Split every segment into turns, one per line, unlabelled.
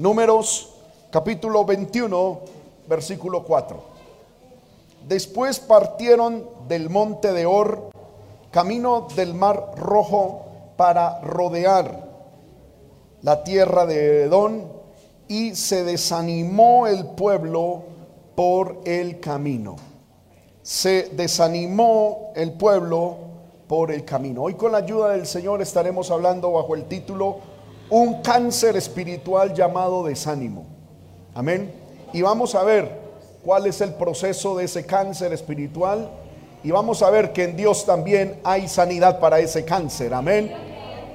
Números capítulo 21, versículo 4. Después partieron del monte de Or, camino del mar rojo, para rodear la tierra de Edón, y se desanimó el pueblo por el camino. Se desanimó el pueblo por el camino. Hoy con la ayuda del Señor estaremos hablando bajo el título Un cáncer espiritual llamado desánimo. Amén. Y vamos a ver cuál es el proceso de ese cáncer espiritual. Y vamos a ver que en Dios también hay sanidad para ese cáncer. Amén.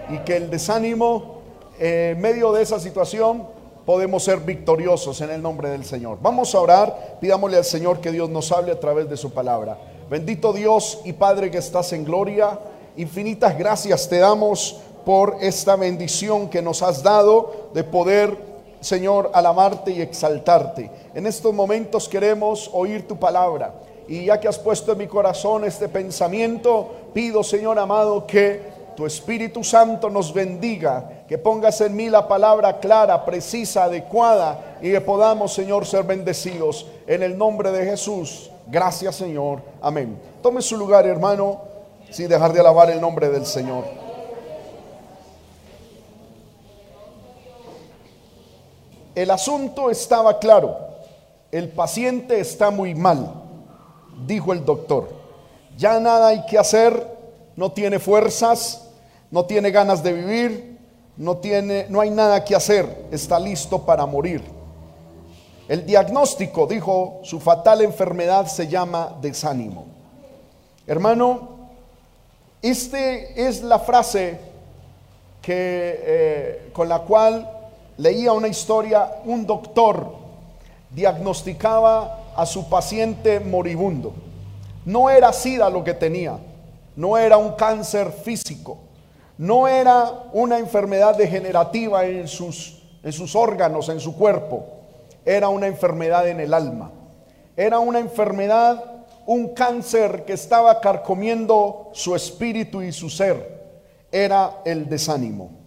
Y que el desánimo, eh, en medio de esa situación, podemos ser victoriosos en el nombre del Señor. Vamos a orar. Pidámosle al Señor que Dios nos hable a través de su palabra. Bendito Dios y Padre que estás en gloria. Infinitas gracias te damos por esta bendición que nos has dado de poder Señor, alabarte y exaltarte. En estos momentos queremos oír tu palabra. Y ya que has puesto en mi corazón este pensamiento, pido, Señor amado, que tu Espíritu Santo nos bendiga, que pongas en mí la palabra clara, precisa, adecuada y que podamos, Señor, ser bendecidos. En el nombre de Jesús. Gracias, Señor. Amén. Tome su lugar, hermano, sin dejar de alabar el nombre del Señor. El asunto estaba claro. El paciente está muy mal, dijo el doctor. Ya nada hay que hacer, no tiene fuerzas, no tiene ganas de vivir, no tiene no hay nada que hacer, está listo para morir. El diagnóstico, dijo, su fatal enfermedad se llama desánimo. Hermano, este es la frase que, eh, con la cual leía una historia, un doctor diagnosticaba a su paciente moribundo. No era sida lo que tenía, no era un cáncer físico, no era una enfermedad degenerativa en sus, en sus órganos, en su cuerpo, era una enfermedad en el alma, era una enfermedad, un cáncer que estaba carcomiendo su espíritu y su ser, era el desánimo.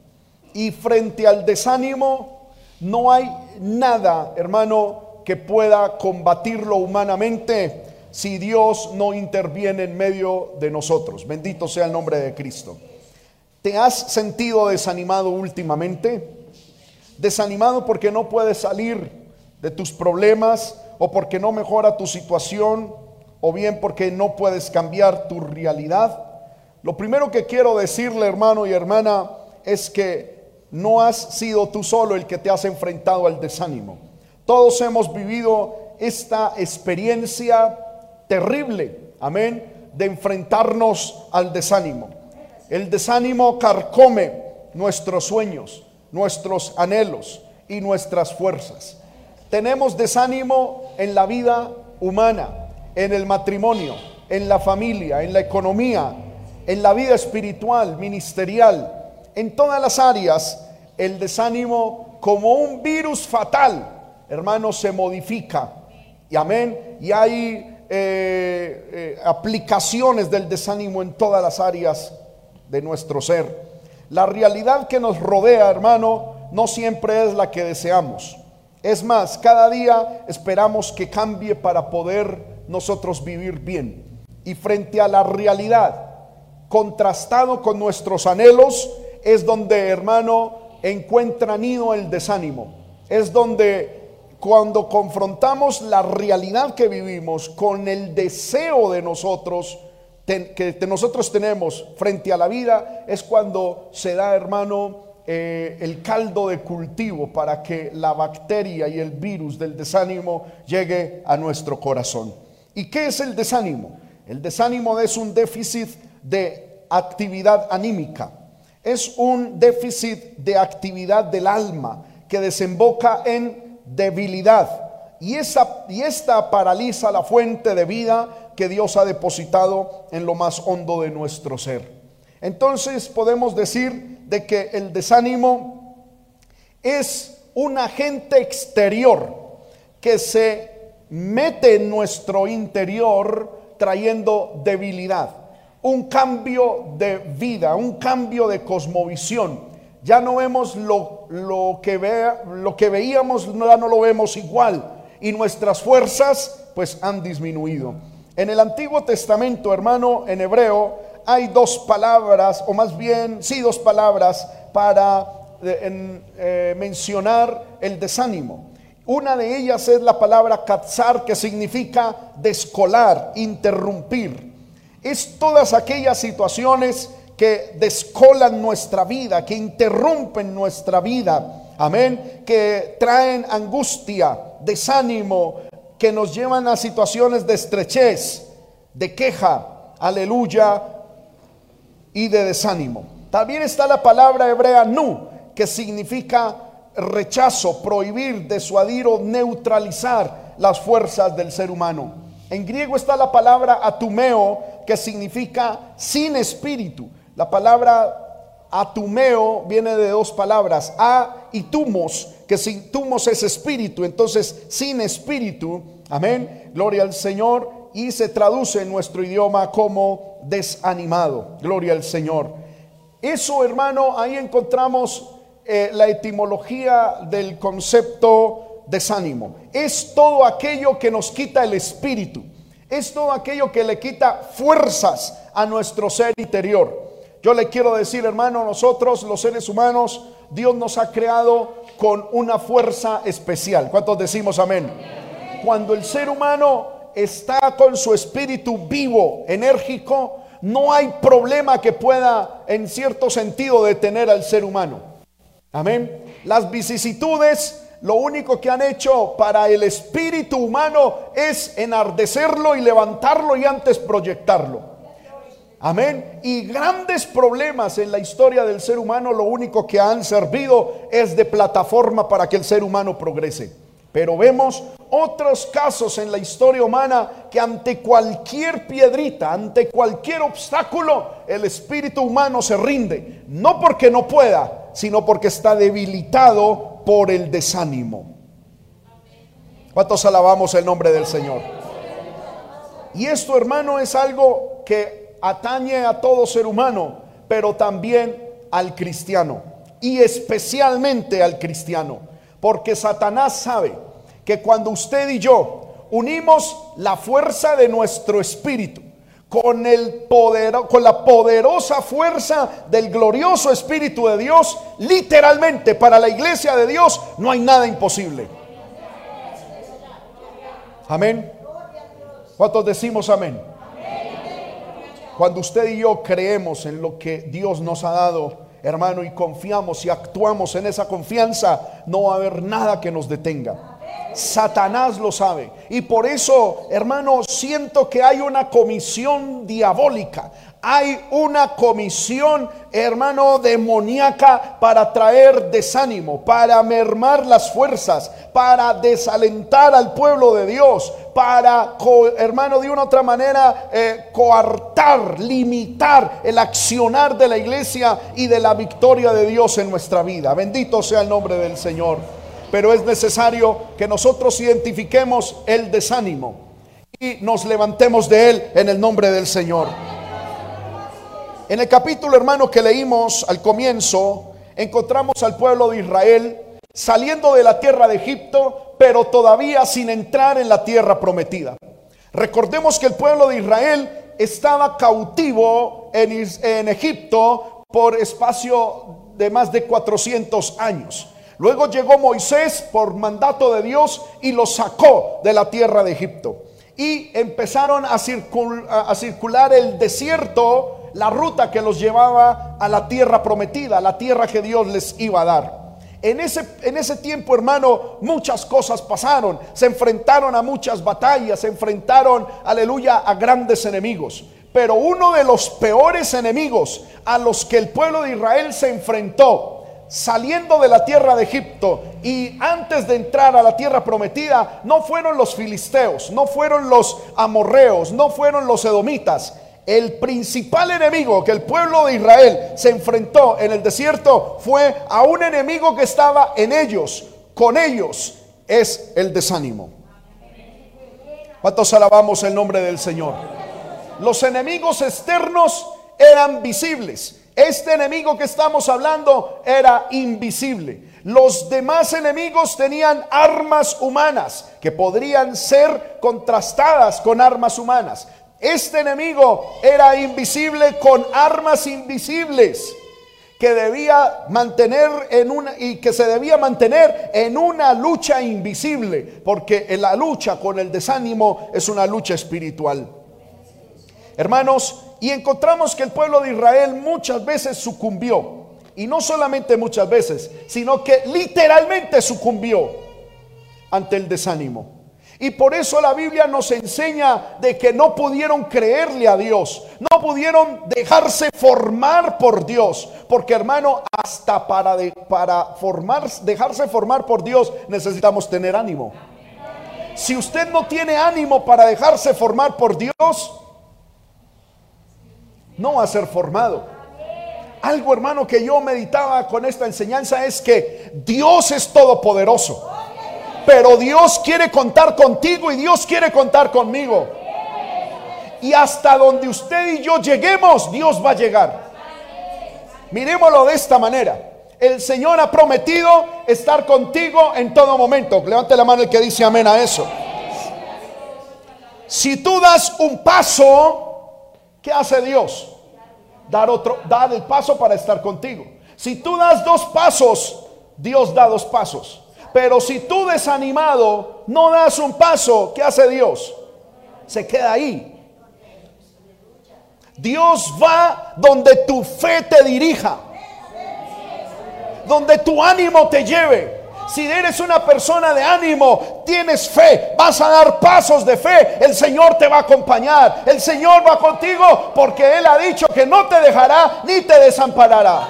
Y frente al desánimo no hay nada, hermano, que pueda combatirlo humanamente si Dios no interviene en medio de nosotros. Bendito sea el nombre de Cristo. ¿Te has sentido desanimado últimamente? Desanimado porque no puedes salir de tus problemas o porque no mejora tu situación o bien porque no puedes cambiar tu realidad. Lo primero que quiero decirle, hermano y hermana, es que no has sido tú solo el que te has enfrentado al desánimo. Todos hemos vivido esta experiencia terrible, amén, de enfrentarnos al desánimo. El desánimo carcome nuestros sueños, nuestros anhelos y nuestras fuerzas. Tenemos desánimo en la vida humana, en el matrimonio, en la familia, en la economía, en la vida espiritual, ministerial, en todas las áreas, el desánimo como un virus fatal, hermanos, se modifica. Y amén. Y hay eh, eh, aplicaciones del desánimo en todas las áreas de nuestro ser. La realidad que nos rodea, hermano, no siempre es la que deseamos. Es más, cada día esperamos que cambie para poder nosotros vivir bien. Y frente a la realidad, contrastado con nuestros anhelos, es donde, hermano, encuentra nido el desánimo. Es donde cuando confrontamos la realidad que vivimos con el deseo de nosotros, que nosotros tenemos frente a la vida, es cuando se da, hermano, eh, el caldo de cultivo para que la bacteria y el virus del desánimo llegue a nuestro corazón. ¿Y qué es el desánimo? El desánimo es un déficit de actividad anímica es un déficit de actividad del alma que desemboca en debilidad. Y, esa, y esta paraliza la fuente de vida que Dios ha depositado en lo más hondo de nuestro ser. Entonces podemos decir de que el desánimo es un agente exterior que se mete en nuestro interior trayendo debilidad un cambio de vida, un cambio de cosmovisión, Ya no vemos lo, lo que, vea, lo que veíamos, ya no lo vemos igual. Y nuestras fuerzas pues han disminuido. En el Antiguo Testamento, hermano, en hebreo, hay dos palabras, o más bien, sí, dos palabras para eh, eh, mencionar el desánimo. Una de ellas es la palabra katzar, que significa descolar, interrumpir. Es todas aquellas situaciones que descolan nuestra vida, que interrumpen nuestra vida. Amén. Que traen angustia, desánimo, que nos llevan a situaciones de estrechez, de queja, aleluya, y de desánimo. También está la palabra hebrea nu, que significa rechazo, prohibir, desuadir o neutralizar las fuerzas del ser humano. En griego está la palabra atumeo, que significa sin espíritu. La palabra atumeo viene de dos palabras, a y tumos, que sin tumos es espíritu, entonces sin espíritu, amén, gloria al Señor, y se traduce en nuestro idioma como desanimado, gloria al Señor. Eso, hermano, ahí encontramos eh, la etimología del concepto desánimo. Es todo aquello que nos quita el espíritu. Es todo aquello que le quita fuerzas a nuestro ser interior. Yo le quiero decir, hermano, nosotros los seres humanos, Dios nos ha creado con una fuerza especial. ¿Cuántos decimos amén? Cuando el ser humano está con su espíritu vivo, enérgico, no hay problema que pueda en cierto sentido detener al ser humano. Amén. Las vicisitudes lo único que han hecho para el espíritu humano es enardecerlo y levantarlo y antes proyectarlo. Amén. Y grandes problemas en la historia del ser humano lo único que han servido es de plataforma para que el ser humano progrese. Pero vemos otros casos en la historia humana que ante cualquier piedrita, ante cualquier obstáculo, el espíritu humano se rinde. No porque no pueda, sino porque está debilitado por el desánimo. ¿Cuántos alabamos el nombre del Señor? Y esto, hermano, es algo que atañe a todo ser humano, pero también al cristiano. Y especialmente al cristiano. Porque Satanás sabe que cuando usted y yo unimos la fuerza de nuestro espíritu con, el poder, con la poderosa fuerza del glorioso Espíritu de Dios, literalmente para la iglesia de Dios no hay nada imposible. Amén. ¿Cuántos decimos amén? Cuando usted y yo creemos en lo que Dios nos ha dado, hermano, y confiamos y actuamos en esa confianza, no va a haber nada que nos detenga. Satanás lo sabe. Y por eso, hermano, siento que hay una comisión diabólica. Hay una comisión, hermano, demoníaca para traer desánimo, para mermar las fuerzas, para desalentar al pueblo de Dios, para, hermano, de una otra manera, eh, coartar, limitar el accionar de la iglesia y de la victoria de Dios en nuestra vida. Bendito sea el nombre del Señor pero es necesario que nosotros identifiquemos el desánimo y nos levantemos de él en el nombre del Señor. En el capítulo hermano que leímos al comienzo, encontramos al pueblo de Israel saliendo de la tierra de Egipto, pero todavía sin entrar en la tierra prometida. Recordemos que el pueblo de Israel estaba cautivo en, en Egipto por espacio de más de 400 años. Luego llegó Moisés por mandato de Dios y lo sacó de la tierra de Egipto. Y empezaron a, circular el desierto, la ruta que los llevaba a la tierra prometida, la tierra que Dios les iba a dar. En ese, en ese tiempo, hermano, muchas cosas pasaron. Se enfrentaron a muchas batallas, se enfrentaron, aleluya, a grandes enemigos. Pero uno de los peores enemigos a los que el pueblo de Israel se enfrentó saliendo de la tierra de Egipto y antes de entrar a la tierra prometida, no fueron los filisteos, no fueron los amorreos, no fueron los edomitas. El principal enemigo que el pueblo de Israel se enfrentó en el desierto fue a un enemigo que estaba en ellos, con ellos, es el desánimo. ¿Cuántos alabamos el nombre del Señor? Los enemigos externos eran visibles Este enemigo que estamos hablando era invisible. Los demás enemigos tenían armas humanas que podrían ser contrastadas con armas humanas. Este enemigo era invisible con armas invisibles que debía mantener en una y que se debía mantener en una lucha invisible, porque la lucha con el desánimo es una lucha espiritual. Hermanos, y encontramos que el pueblo de Israel muchas veces sucumbió, y no solamente muchas veces, sino que literalmente sucumbió ante el desánimo. Y por eso la Biblia nos enseña de que no pudieron creerle a Dios, no pudieron dejarse formar por Dios, porque hermano, hasta para, para formar, dejarse formar por Dios necesitamos tener ánimo. Si usted no tiene ánimo para dejarse formar por Dios, no va a ser formado. Algo hermano que yo meditaba con esta enseñanza es que Dios es todopoderoso. Pero Dios quiere contar contigo y Dios quiere contar conmigo. Y hasta donde usted y yo lleguemos, Dios va a llegar. Miremoslo de esta manera. El Señor ha prometido estar contigo en todo momento. Levante la mano el que dice amén a eso. Si tú das un paso, ¿qué hace Dios? Dar otro, dar el paso para estar contigo. Si tú das dos pasos, Dios da dos pasos. Pero si tú desanimado no das un paso, ¿qué hace Dios? Se queda ahí. Dios va donde tu fe te dirija. Donde tu ánimo te lleve. Si eres una persona de ánimo, tienes fe, vas a dar pasos de fe, el Señor te va a acompañar, el Señor va contigo porque Él ha dicho que no te dejará ni te desamparará.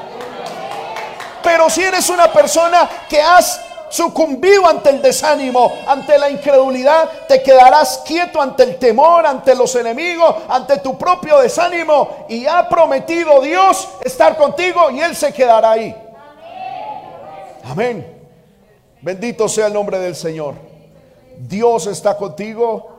Pero si eres una persona que has sucumbido ante el desánimo, ante la incredulidad, te quedarás quieto ante el temor, ante los enemigos, ante tu propio desánimo. Y ha prometido Dios estar contigo y Él se quedará ahí. Amén. Bendito sea el nombre del Señor. Dios está contigo.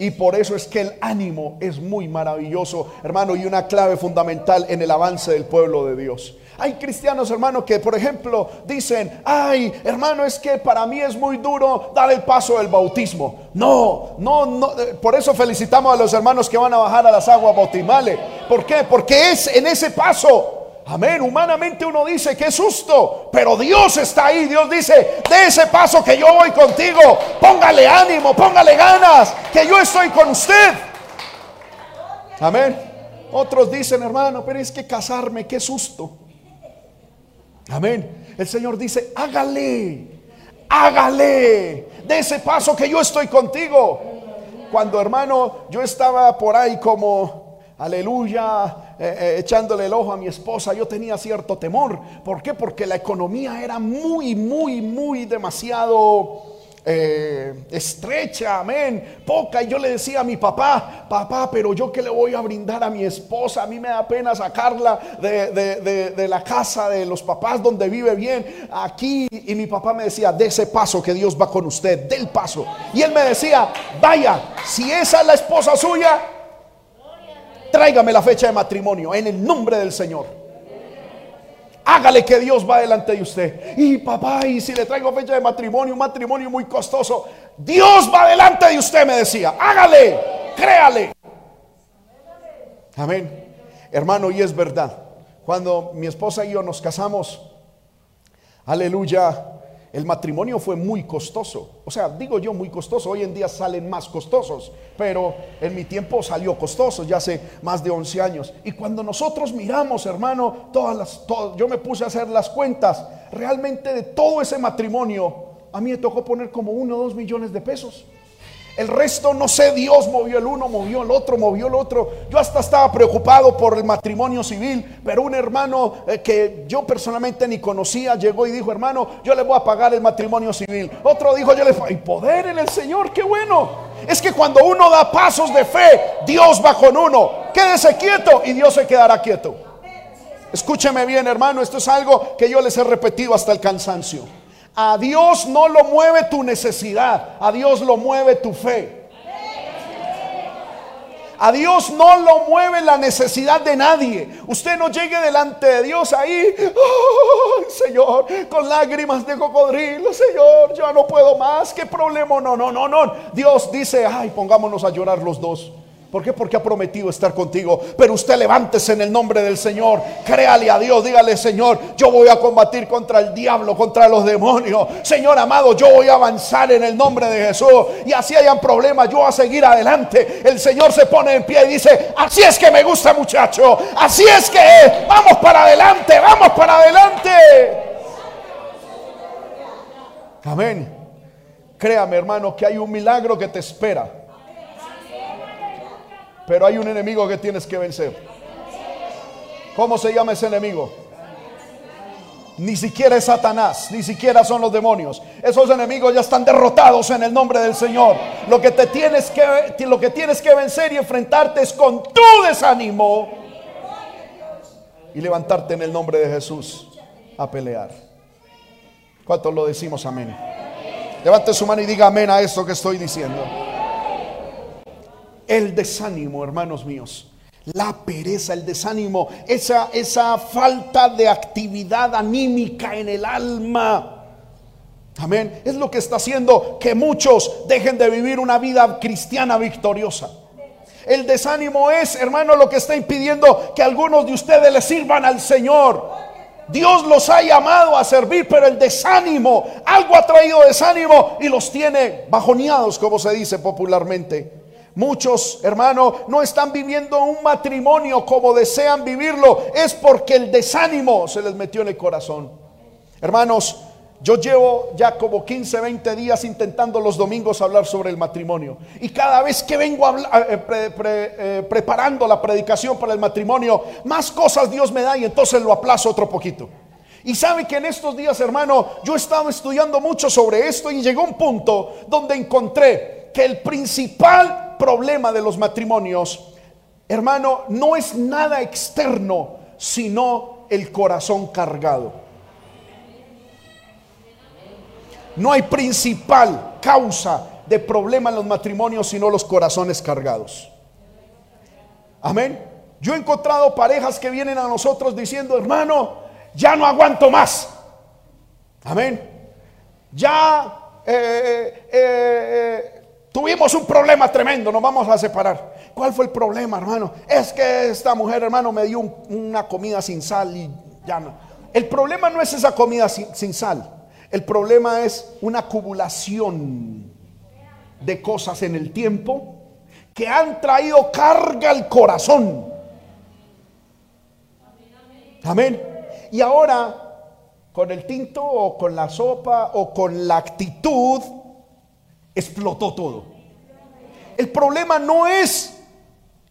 Y por eso es que el ánimo es muy maravilloso, hermano, y una clave fundamental en el avance del pueblo de Dios. Hay cristianos, hermano, que por ejemplo dicen, ay, hermano, es que para mí es muy duro dar el paso del bautismo. No, no, no. Eh, por eso felicitamos a los hermanos que van a bajar a las aguas bautismales. ¿Por qué? Porque es en ese paso. Amén. Humanamente uno dice es susto, pero Dios está ahí. Dios dice, de ese paso que yo voy contigo, póngale ánimo, póngale ganas, que yo estoy con usted. Amén. Otros dicen, hermano, pero es que casarme, qué susto. Amén. El Señor dice, hágale, hágale de ese paso que yo estoy contigo. Cuando hermano, yo estaba por ahí como, aleluya, eh, eh, echándole el ojo a mi esposa, yo tenía cierto temor. ¿Por qué? Porque la economía era muy, muy, muy demasiado eh, estrecha, amén, poca. Y yo le decía a mi papá, papá, pero yo que le voy a brindar a mi esposa, a mí me da pena sacarla de, la casa de los papás donde vive bien, aquí. Y mi papá me decía, de ese paso que Dios va con usted, del paso. Y él me decía, vaya, si esa es la esposa suya, tráigame la fecha de matrimonio en el nombre del Señor. Hágale que Dios va delante de usted. Y papá, y si le traigo fecha de matrimonio, un matrimonio muy costoso, Dios va delante de usted, me decía. Hágale, créale. Amén. Hermano, y es verdad. Cuando mi esposa y yo nos casamos, aleluya, el matrimonio fue muy costoso. O sea, digo yo muy costoso. Hoy en día salen más costosos. Pero en mi tiempo salió costoso, ya hace más de 11 años. Y cuando nosotros miramos, hermano, todas las, yo me puse a hacer las cuentas. Realmente de todo ese matrimonio, a mí me tocó poner como uno o dos millones de pesos. El resto, no sé, Dios movió el uno, movió el otro, movió el otro. Yo hasta estaba preocupado por el matrimonio civil, pero un hermano eh, que yo personalmente ni conocía llegó y dijo, hermano, yo le voy a pagar el matrimonio civil. Otro dijo, yo le y poder en el Señor, qué bueno. Es que cuando uno da pasos de fe, Dios va con uno. Quédese quieto y Dios se quedará quieto. Escúcheme bien, hermano, esto es algo que yo les he repetido hasta el cansancio. A Dios no lo mueve tu necesidad, a Dios lo mueve tu fe. A Dios no lo mueve la necesidad de nadie. Usted no llegue delante de Dios ahí, Señor, con lágrimas de cocodrilo, Señor, yo no puedo más, qué problema. No, no, no, no. Dios dice, ay, pongámonos a llorar los dos. ¿Por qué? Porque ha prometido estar contigo. Pero usted levántese en el nombre del Señor. Créale a Dios. Dígale, Señor, yo voy a combatir contra el diablo, contra los demonios. Señor amado, yo voy a avanzar en el nombre de Jesús. Y así hayan problemas, yo a seguir adelante. El Señor se pone en pie y dice, así es que me gusta muchacho. Así es que vamos para adelante, vamos para adelante. Amén. Créame hermano que hay un milagro que te espera. Pero hay un enemigo que tienes que vencer. ¿Cómo se llama ese enemigo? Ni siquiera es Satanás, ni siquiera son los demonios. Esos enemigos ya están derrotados en el nombre del Señor. Lo que te tienes que lo que tienes que vencer y enfrentarte es con tu desánimo y levantarte en el nombre de Jesús a pelear. ¿Cuántos lo decimos amén? Levante su mano y diga amén a esto que estoy diciendo el desánimo, hermanos míos. La pereza, el desánimo, esa, esa falta de actividad anímica en el alma. Amén. Es lo que está haciendo que muchos dejen de vivir una vida cristiana victoriosa. El desánimo es, hermano, lo que está impidiendo que algunos de ustedes le sirvan al Señor. Dios los ha llamado a servir, pero el desánimo, algo ha traído desánimo y los tiene bajoneados, como se dice popularmente. Muchos, hermanos, no están viviendo un matrimonio como desean vivirlo. Es porque el desánimo se les metió en el corazón. Hermanos, yo llevo ya como 15, 20 días intentando los domingos hablar sobre el matrimonio. Y cada vez que vengo eh, eh, preparando la predicación para el matrimonio, más cosas Dios me da y entonces lo aplazo otro poquito. Y sabe que en estos días, hermano, yo he estado estudiando mucho sobre esto y llegó un punto donde encontré que el principal problema de los matrimonios, hermano, no es nada externo, sino el corazón cargado. No hay principal causa de problema en los matrimonios sino los corazones cargados. Amén. Yo he encontrado parejas que vienen a nosotros diciendo, hermano, ya no aguanto más. Amén. Ya eh, eh, eh, Tuvimos un problema tremendo, nos vamos a separar. ¿Cuál fue el problema, hermano? Es que esta mujer, hermano, me dio una comida sin sal y ya no. El problema no es esa comida sin, sin sal. El problema es una acumulación de cosas en el tiempo que han traído carga al corazón. Amén. Y ahora, con el tinto o con la sopa o con la actitud, explotó todo. El problema no es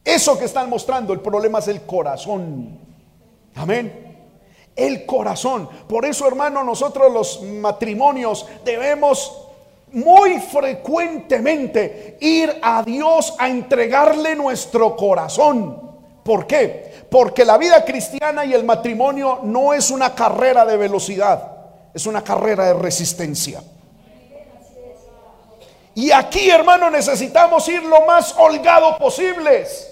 eso que están mostrando, el problema es el corazón. Amén. El corazón. Por eso, hermano, nosotros los matrimonios debemos muy frecuentemente ir a Dios a entregarle nuestro corazón. ¿Por qué? Porque la vida cristiana y el matrimonio no es una carrera de velocidad, es una carrera de resistencia. Y aquí, hermano, necesitamos ir lo más holgado posibles.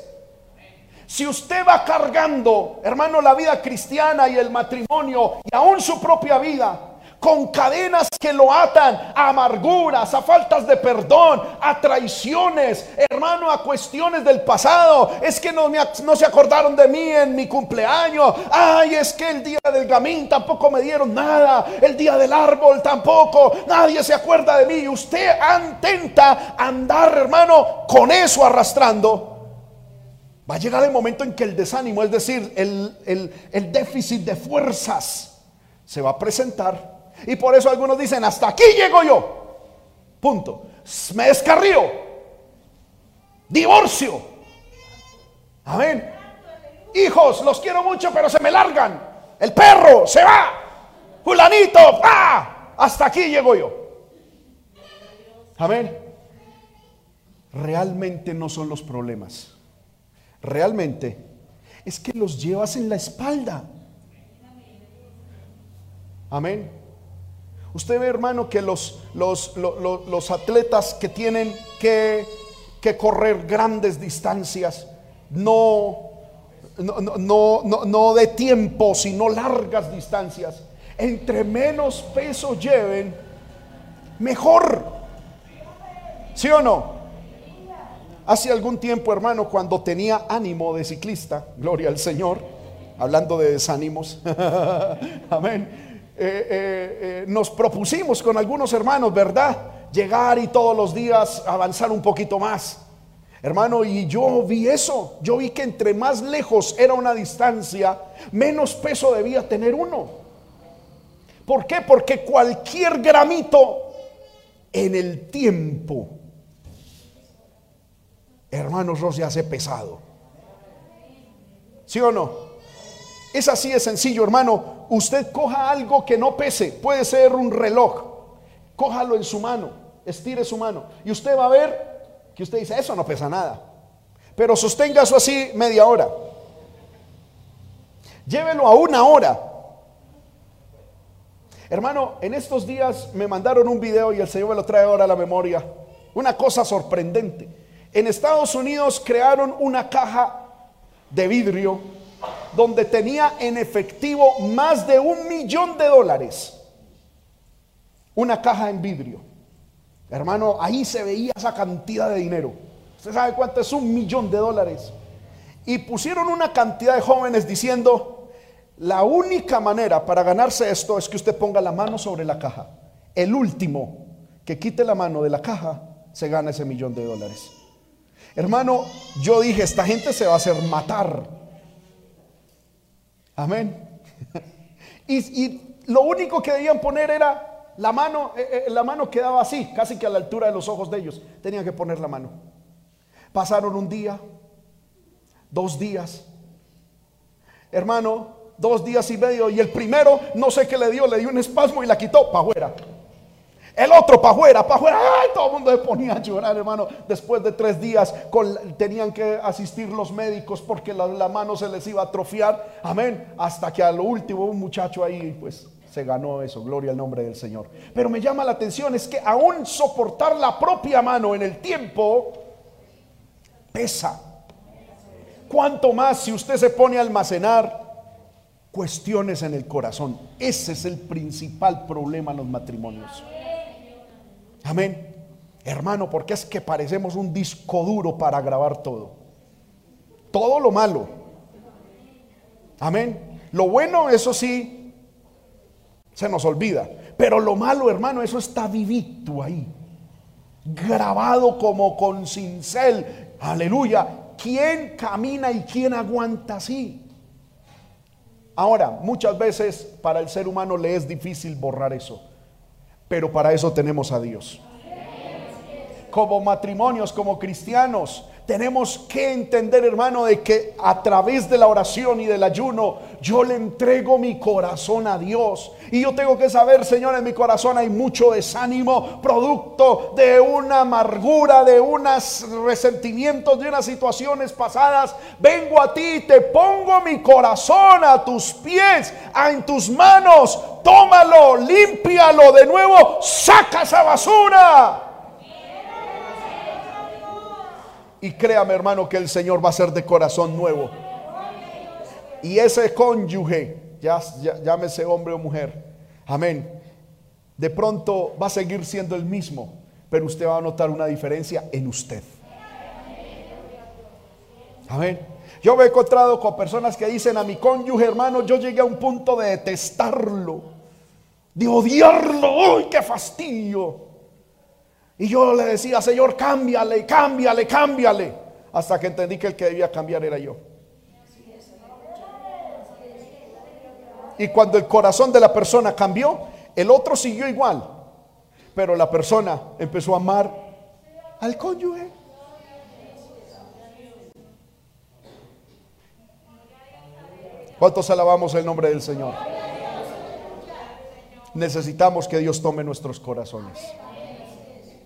Si usted va cargando, hermano, la vida cristiana y el matrimonio y aún su propia vida, con cadenas que lo atan a amarguras, a faltas de perdón, a traiciones, hermano, a cuestiones del pasado. Es que no, me, no se acordaron de mí en mi cumpleaños. Ay, es que el día del gamín tampoco me dieron nada. El día del árbol tampoco. Nadie se acuerda de mí. Usted intenta andar, hermano, con eso arrastrando. Va a llegar el momento en que el desánimo, es decir, el, el déficit de fuerzas, se va a presentar y por eso algunos dicen, hasta aquí llego yo. Punto. Me descarrío. Divorcio. Amén. Hijos, los quiero mucho, pero se me largan. El perro se va. Fulanito, ¡ah! Hasta aquí llego yo. Amén. Realmente no son los problemas. Realmente es que los llevas en la espalda. Amén. Usted ve, hermano, que los, los, atletas que tienen que, que correr grandes distancias, no, no, no, no, no de tiempo, sino largas distancias. Entre menos peso lleven, mejor. ¿Sí o no? Hace algún tiempo, hermano, cuando tenía ánimo de ciclista, gloria al Señor, hablando de desánimos, amén, eh, eh, eh, nos propusimos con algunos hermanos, ¿verdad? Llegar y todos los días avanzar un poquito más. Hermano, y yo vi eso, yo vi que entre más lejos era una distancia, menos peso debía tener uno. ¿Por qué? Porque cualquier gramito en el tiempo hermanos, se hace pesado. ¿Sí o no? Es así de sencillo, hermano. Usted coja algo que no pese, puede ser un reloj, cójalo en su mano, estire su mano y usted va a ver que usted dice, eso no pesa nada. Pero sostenga eso así media hora. Llévelo a una hora. Hermano, en estos días me mandaron un video y el Señor me lo trae ahora a la memoria. Una cosa sorprendente. En Estados Unidos crearon una caja de vidrio donde tenía en efectivo más de un millón de dólares. Una caja en vidrio. Hermano, ahí se veía esa cantidad de dinero. ¿Usted sabe cuánto es un millón de dólares? Y pusieron una cantidad de jóvenes diciendo, la única manera para ganarse esto es que usted ponga la mano sobre la caja. El último que quite la mano de la caja se gana ese millón de dólares. Hermano, yo dije, esta gente se va a hacer matar. Amén. Y, lo único que debían poner era la mano, eh, eh, la mano quedaba así, casi que a la altura de los ojos de ellos. Tenían que poner la mano. Pasaron un día, dos días. Hermano, dos días y medio. Y el primero, no sé qué le dio, le dio un espasmo y la quitó para afuera. El otro para afuera. Ay, todo el mundo se ponía a llorar, hermano. Después de tres días tenían que asistir los médicos porque la, mano se les iba a atrofiar. Amén. Hasta que a lo último un muchacho ahí, pues se ganó eso. Gloria al nombre del Señor. Pero me llama la atención es que aún soportar la propia mano en el tiempo pesa. Cuanto más si usted se pone a almacenar cuestiones en el corazón. Ese es el principal problema en los matrimonios. Amén. Hermano, porque es que parecemos un disco duro para grabar todo. Todo lo malo. Amén. Lo bueno, eso sí, se nos olvida. Pero lo malo, hermano, eso está vivito ahí. Grabado como con cincel. Aleluya. ¿Quién camina y quién aguanta así? Ahora, muchas veces para el ser humano le es difícil borrar eso. Pero para eso tenemos a Dios. Como matrimonios, como cristianos, tenemos que entender, hermano, de que a través de la oración y del ayuno, yo le entrego mi corazón a Dios. Y yo tengo que saber, Señor, en mi corazón hay mucho desánimo, producto de una amargura, de unos resentimientos, de unas situaciones pasadas. Vengo a ti, te pongo mi corazón a tus pies, en tus manos. Tómalo, límpialo de nuevo, saca esa basura. Y créame hermano que el Señor va a ser de corazón nuevo. Y ese cónyuge, ya, llámese hombre o mujer, amén, de pronto va a seguir siendo el mismo, pero usted va a notar una diferencia en usted. Amén. Yo me he encontrado con personas que dicen a mi cónyuge, hermano, yo llegué a un punto de detestarlo, de odiarlo, ¡uy, qué fastidio! Y yo le decía, Señor, cámbiale, cámbiale, cámbiale. Hasta que entendí que el que debía cambiar era yo. Y cuando el corazón de la persona cambió, el otro siguió igual. Pero la persona empezó a amar al cónyuge. ¿Cuántos alabamos el nombre del Señor? Necesitamos que Dios tome nuestros corazones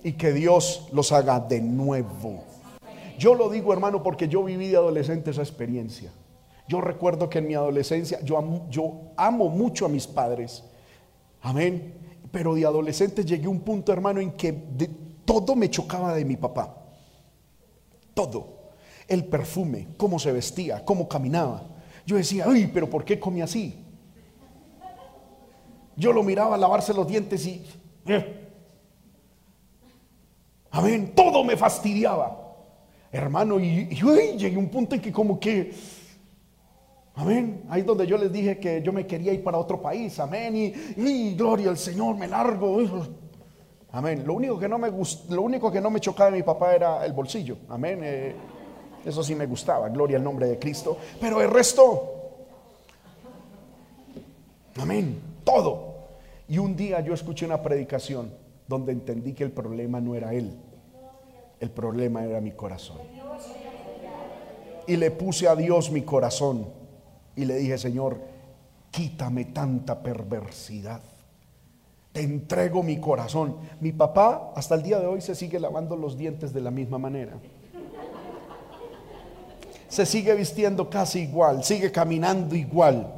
y que Dios los haga de nuevo. Yo lo digo, hermano, porque yo viví de adolescente esa experiencia. Yo recuerdo que en mi adolescencia yo amo, yo amo mucho a mis padres. Amén. Pero de adolescente llegué a un punto, hermano, en que todo me chocaba de mi papá. todo. El perfume, cómo se vestía, cómo caminaba. Yo decía, ay, pero ¿por qué come así? Yo lo miraba lavarse los dientes y... Eh. Amén, todo me fastidiaba. Hermano, y, llegué a un punto en que como que... Amén. Ahí donde yo les dije que yo me quería ir para otro país. Amén. Y, gloria al Señor, me largo. Amén. Lo único que no me lo único que no me chocaba de mi papá era el bolsillo. Amén. Eh, eso sí me gustaba. Gloria al nombre de Cristo. Pero el resto. Amén. Todo. Y un día yo escuché una predicación donde entendí que el problema no era él. El problema era mi corazón. Y le puse a Dios mi corazón. Y le dije, Señor, quítame tanta perversidad. Te entrego mi corazón. Mi papá hasta el día de hoy se sigue lavando los dientes de la misma manera. Se sigue vistiendo casi igual, sigue caminando igual.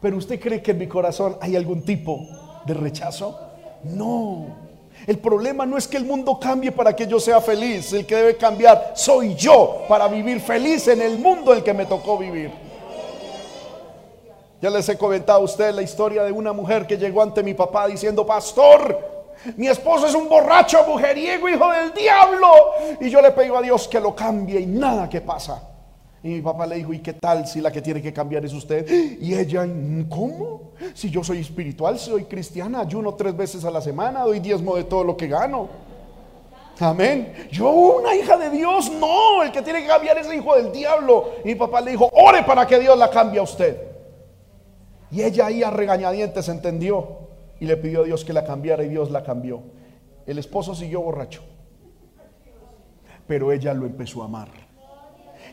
Pero usted cree que en mi corazón hay algún tipo de rechazo? No. El problema no es que el mundo cambie para que yo sea feliz. El que debe cambiar soy yo para vivir feliz en el mundo en el que me tocó vivir. Ya les he comentado a ustedes la historia de una mujer que llegó ante mi papá diciendo, pastor, mi esposo es un borracho, mujeriego, hijo del diablo. Y yo le pido a Dios que lo cambie y nada que pasa. Y mi papá le dijo, ¿y qué tal si la que tiene que cambiar es usted? Y ella, ¿cómo? Si yo soy espiritual, soy cristiana, ayuno tres veces a la semana, doy diezmo de todo lo que gano. Amén. Yo, una hija de Dios, no, el que tiene que cambiar es el hijo del diablo. Y mi papá le dijo, ore para que Dios la cambie a usted. Y ella ahí a regañadientes entendió y le pidió a Dios que la cambiara y Dios la cambió. El esposo siguió borracho, pero ella lo empezó a amar.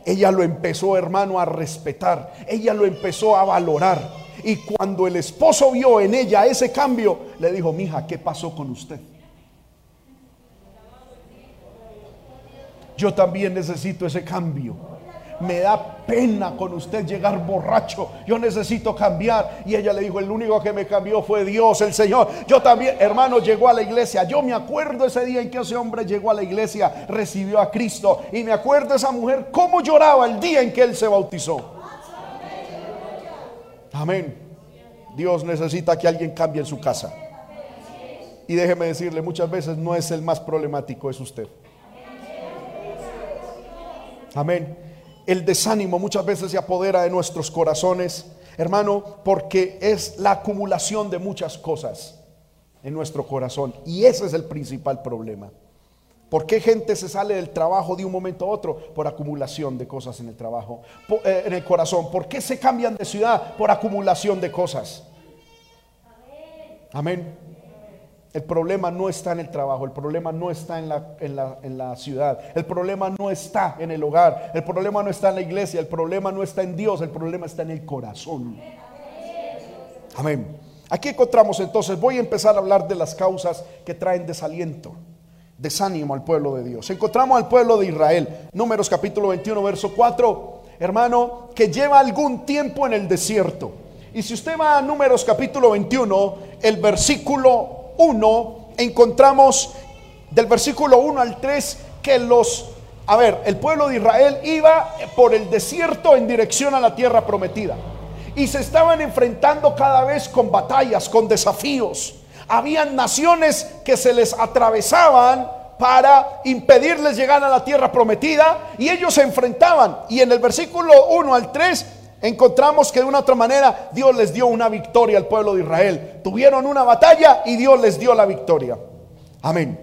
Ella lo empezó, hermano, a respetar. Ella lo empezó a valorar. Y cuando el esposo vio en ella ese cambio, le dijo, mija, ¿qué pasó con usted? Yo también necesito ese cambio me da pena con usted llegar borracho. Yo necesito cambiar. Y ella le dijo, el único que me cambió fue Dios, el Señor. Yo también, hermano, llegó a la iglesia. Yo me acuerdo ese día en que ese hombre llegó a la iglesia, recibió a Cristo. Y me acuerdo esa mujer cómo lloraba el día en que él se bautizó. Amén. Dios necesita que alguien cambie en su casa. Y déjeme decirle, muchas veces no es el más problemático, es usted. Amén el desánimo muchas veces se apodera de nuestros corazones, hermano, porque es la acumulación de muchas cosas en nuestro corazón. Y ese es el principal problema. ¿Por qué gente se sale del trabajo de un momento a otro? Por acumulación de cosas en el trabajo, eh, en el corazón. ¿Por qué se cambian de ciudad? Por acumulación de cosas. Amén. El problema no está en el trabajo, el problema no está en la, en, la, ciudad, el problema no está en el hogar, el problema no está en la iglesia, el problema no está en Dios, el problema está en el corazón. Amén. Aquí encontramos entonces, voy a empezar a hablar de las causas que traen desaliento, desánimo al pueblo de Dios. Encontramos al pueblo de Israel, números capítulo 21, verso 4, hermano, que lleva algún tiempo en el desierto. Y si usted va a números capítulo 21, el versículo 1 encontramos del versículo 1 al 3 que los, a ver, el pueblo de Israel iba por el desierto en dirección a la tierra prometida. Y se estaban enfrentando cada vez con batallas, con desafíos. Habían naciones que se les atravesaban para impedirles llegar a la tierra prometida y ellos se enfrentaban. Y en el versículo 1 al 3 encontramos que de una otra manera Dios les dio una victoria al pueblo de Israel. Tuvieron una batalla y Dios les dio la victoria. Amén.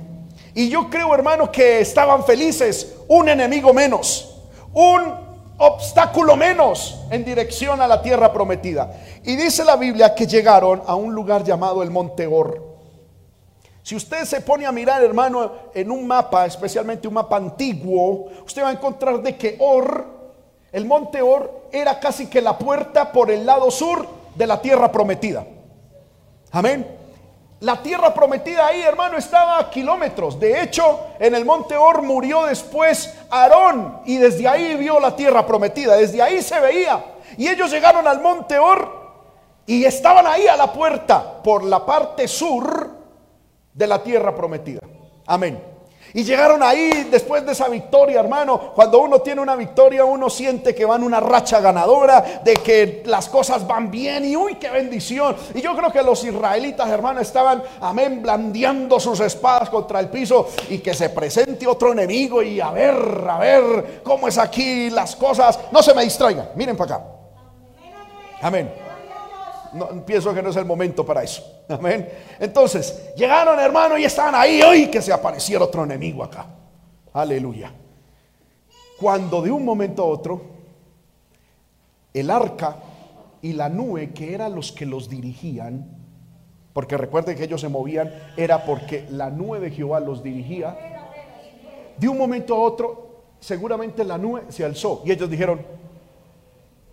Y yo creo, hermano, que estaban felices. Un enemigo menos. Un obstáculo menos en dirección a la tierra prometida. Y dice la Biblia que llegaron a un lugar llamado el Monte Or. Si usted se pone a mirar, hermano, en un mapa, especialmente un mapa antiguo, usted va a encontrar de que Or el monte Or era casi que la puerta por el lado sur de la tierra prometida. Amén. La tierra prometida ahí, hermano, estaba a kilómetros. De hecho, en el monte Or murió después Aarón y desde ahí vio la tierra prometida. Desde ahí se veía. Y ellos llegaron al monte Or y estaban ahí a la puerta por la parte sur de la tierra prometida. Amén. Y llegaron ahí después de esa victoria, hermano. Cuando uno tiene una victoria, uno siente que va en una racha ganadora, de que las cosas van bien y uy, qué bendición. Y yo creo que los israelitas, hermano, estaban, amén, blandeando sus espadas contra el piso y que se presente otro enemigo y a ver, a ver cómo es aquí las cosas. No se me distraigan, miren para acá. Amén. No, pienso que no es el momento para eso. Amén. Entonces, llegaron hermano y estaban ahí hoy que se apareciera otro enemigo acá. Aleluya. Cuando de un momento a otro, el arca y la nube, que eran los que los dirigían, porque recuerden que ellos se movían, era porque la nube de Jehová los dirigía. De un momento a otro, seguramente la nube se alzó y ellos dijeron,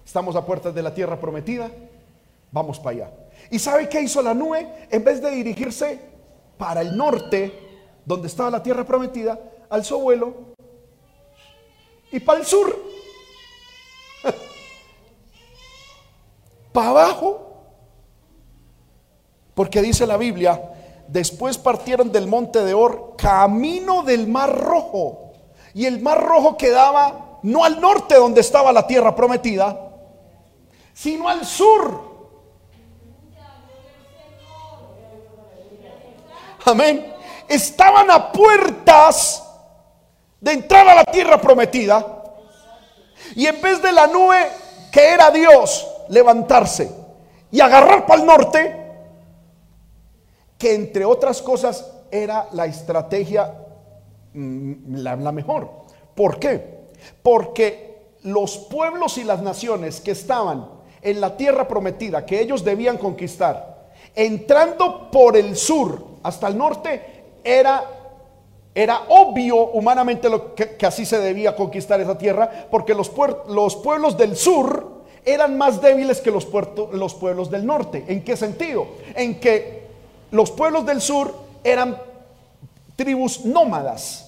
estamos a puertas de la tierra prometida, vamos para allá. ¿Y sabe qué hizo la nube? En vez de dirigirse para el norte, donde estaba la tierra prometida, alzó vuelo y para el sur, para abajo. Porque dice la Biblia, después partieron del monte de Or, camino del mar rojo. Y el mar rojo quedaba no al norte donde estaba la tierra prometida, sino al sur Amén. Estaban a puertas de entrar a la tierra prometida. Y en vez de la nube que era Dios levantarse y agarrar para el norte, que entre otras cosas era la estrategia mm, la, la mejor. ¿Por qué? Porque los pueblos y las naciones que estaban en la tierra prometida, que ellos debían conquistar, entrando por el sur hasta el norte, era, era obvio humanamente lo que, así se debía conquistar esa tierra, porque los, los pueblos del sur eran más débiles que los, los pueblos del norte. ¿En qué sentido? En que los pueblos del sur eran tribus nómadas.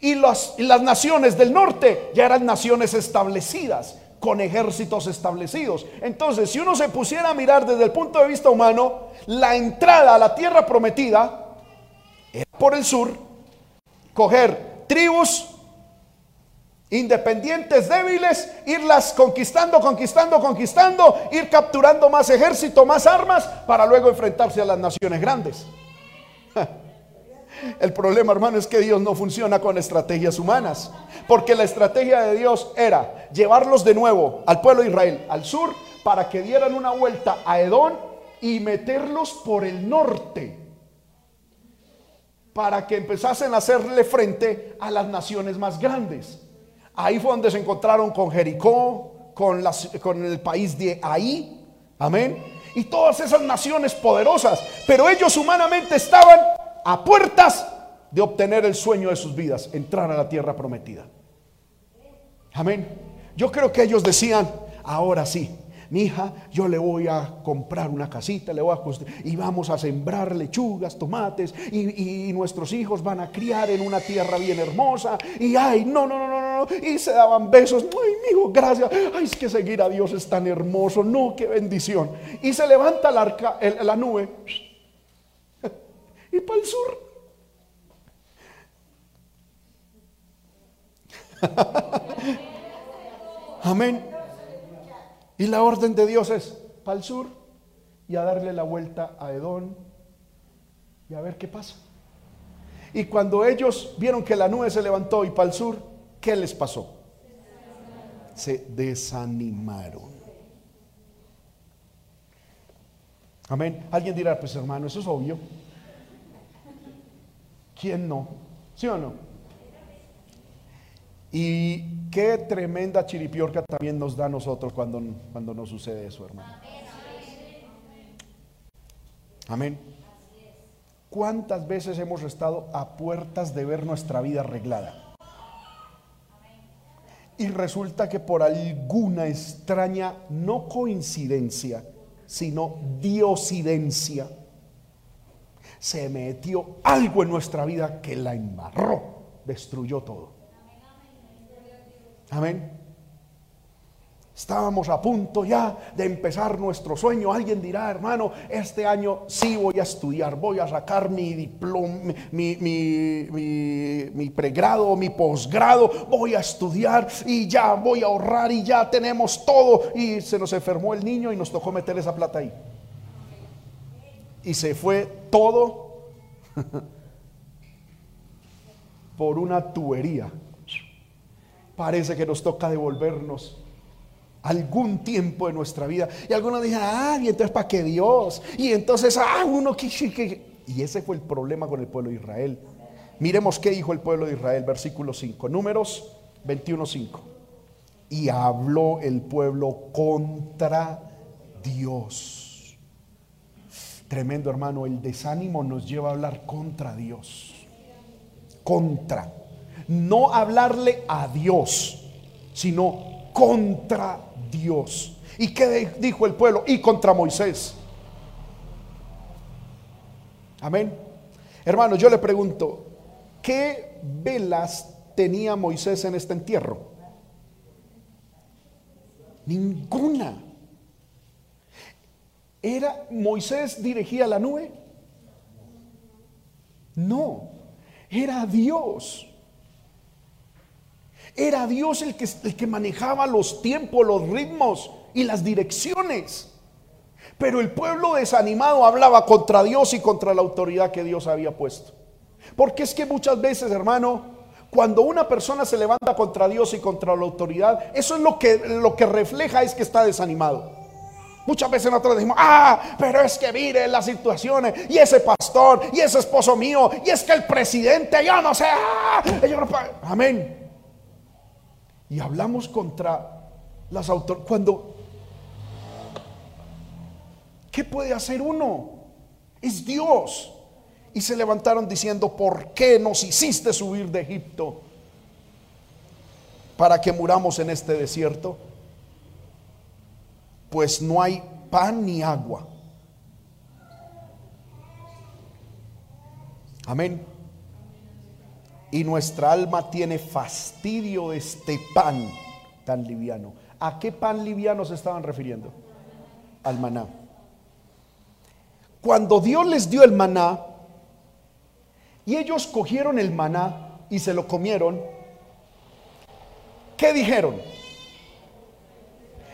Y y las naciones del norte ya eran naciones establecidas con ejércitos establecidos. Entonces, si uno se pusiera a mirar desde el punto de vista humano, la entrada a la tierra prometida era por el sur, coger tribus independientes, débiles, irlas conquistando, conquistando, conquistando, ir capturando más ejército, más armas, para luego enfrentarse a las naciones grandes. El problema, hermano, es que Dios no funciona con estrategias humanas. Porque la estrategia de Dios era llevarlos de nuevo al pueblo de Israel al sur para que dieran una vuelta a Edón y meterlos por el norte. Para que empezasen a hacerle frente a las naciones más grandes. Ahí fue donde se encontraron con Jericó, con, con el país de ahí. Amén. Y todas esas naciones poderosas. Pero ellos humanamente estaban a puertas de obtener el sueño de sus vidas, entrar a la tierra prometida. Amén. Yo creo que ellos decían, ahora sí, mi hija, yo le voy a comprar una casita, le voy a y vamos a sembrar lechugas, tomates, y, nuestros hijos van a criar en una tierra bien hermosa. Y ay, no, no, no, no, no. Y se daban besos. Ay, mi hijo, gracias. Ay, es que seguir a Dios es tan hermoso. No, qué bendición. Y se levanta la, arca, la nube y para el sur. Amén. Y la orden de Dios es para el sur y a darle la vuelta a Edón y a ver qué pasa. Y cuando ellos vieron que la nube se levantó y para el sur, ¿qué les pasó? Se desanimaron. Amén. Alguien dirá, pues hermano, eso es obvio. ¿Quién no? ¿Sí o no? Y qué tremenda chiripiorca también nos da a nosotros cuando, cuando nos sucede eso, hermano. Amén. ¿Cuántas veces hemos estado a puertas de ver nuestra vida arreglada? Y resulta que por alguna extraña, no coincidencia, sino diosidencia, se metió algo en nuestra vida que la embarró, destruyó todo. Amén. Estábamos a punto ya de empezar nuestro sueño. Alguien dirá, hermano, este año sí voy a estudiar, voy a sacar mi diploma, mi, mi, pregrado, mi posgrado, voy a estudiar y ya voy a ahorrar y ya tenemos todo. Y se nos enfermó el niño y nos tocó meter esa plata ahí. Y se fue todo por una tubería. Parece que nos toca devolvernos algún tiempo de nuestra vida. Y algunos dicen, ah, y entonces para qué Dios. Y entonces, ah, uno que, Y ese fue el problema con el pueblo de Israel. Miremos qué dijo el pueblo de Israel, versículo 5, números 21.5. Y habló el pueblo contra Dios. Tremendo hermano, el desánimo nos lleva a hablar contra Dios. Contra. No hablarle a Dios, sino contra Dios. ¿Y qué dijo el pueblo? Y contra Moisés. Amén. Hermano, yo le pregunto, ¿qué velas tenía Moisés en este entierro? Ninguna. ¿Era Moisés dirigía la nube? No, era Dios. Era Dios el que, el que manejaba los tiempos, los ritmos y las direcciones. Pero el pueblo desanimado hablaba contra Dios y contra la autoridad que Dios había puesto. Porque es que muchas veces, hermano, cuando una persona se levanta contra Dios y contra la autoridad, eso es lo que, lo que refleja es que está desanimado. Muchas veces nosotros decimos, ah, pero es que mire las situaciones, y ese pastor, y ese esposo mío, y es que el presidente, yo no sé, ah, amén y hablamos contra las autoridades. Cuando, ¿qué puede hacer uno? Es Dios. Y se levantaron diciendo, ¿por qué nos hiciste subir de Egipto para que muramos en este desierto? Pues no hay pan ni agua. Amén y nuestra alma tiene fastidio de este pan tan liviano. ¿A qué pan liviano se estaban refiriendo? Al maná. Cuando Dios les dio el maná y ellos cogieron el maná y se lo comieron, ¿qué dijeron?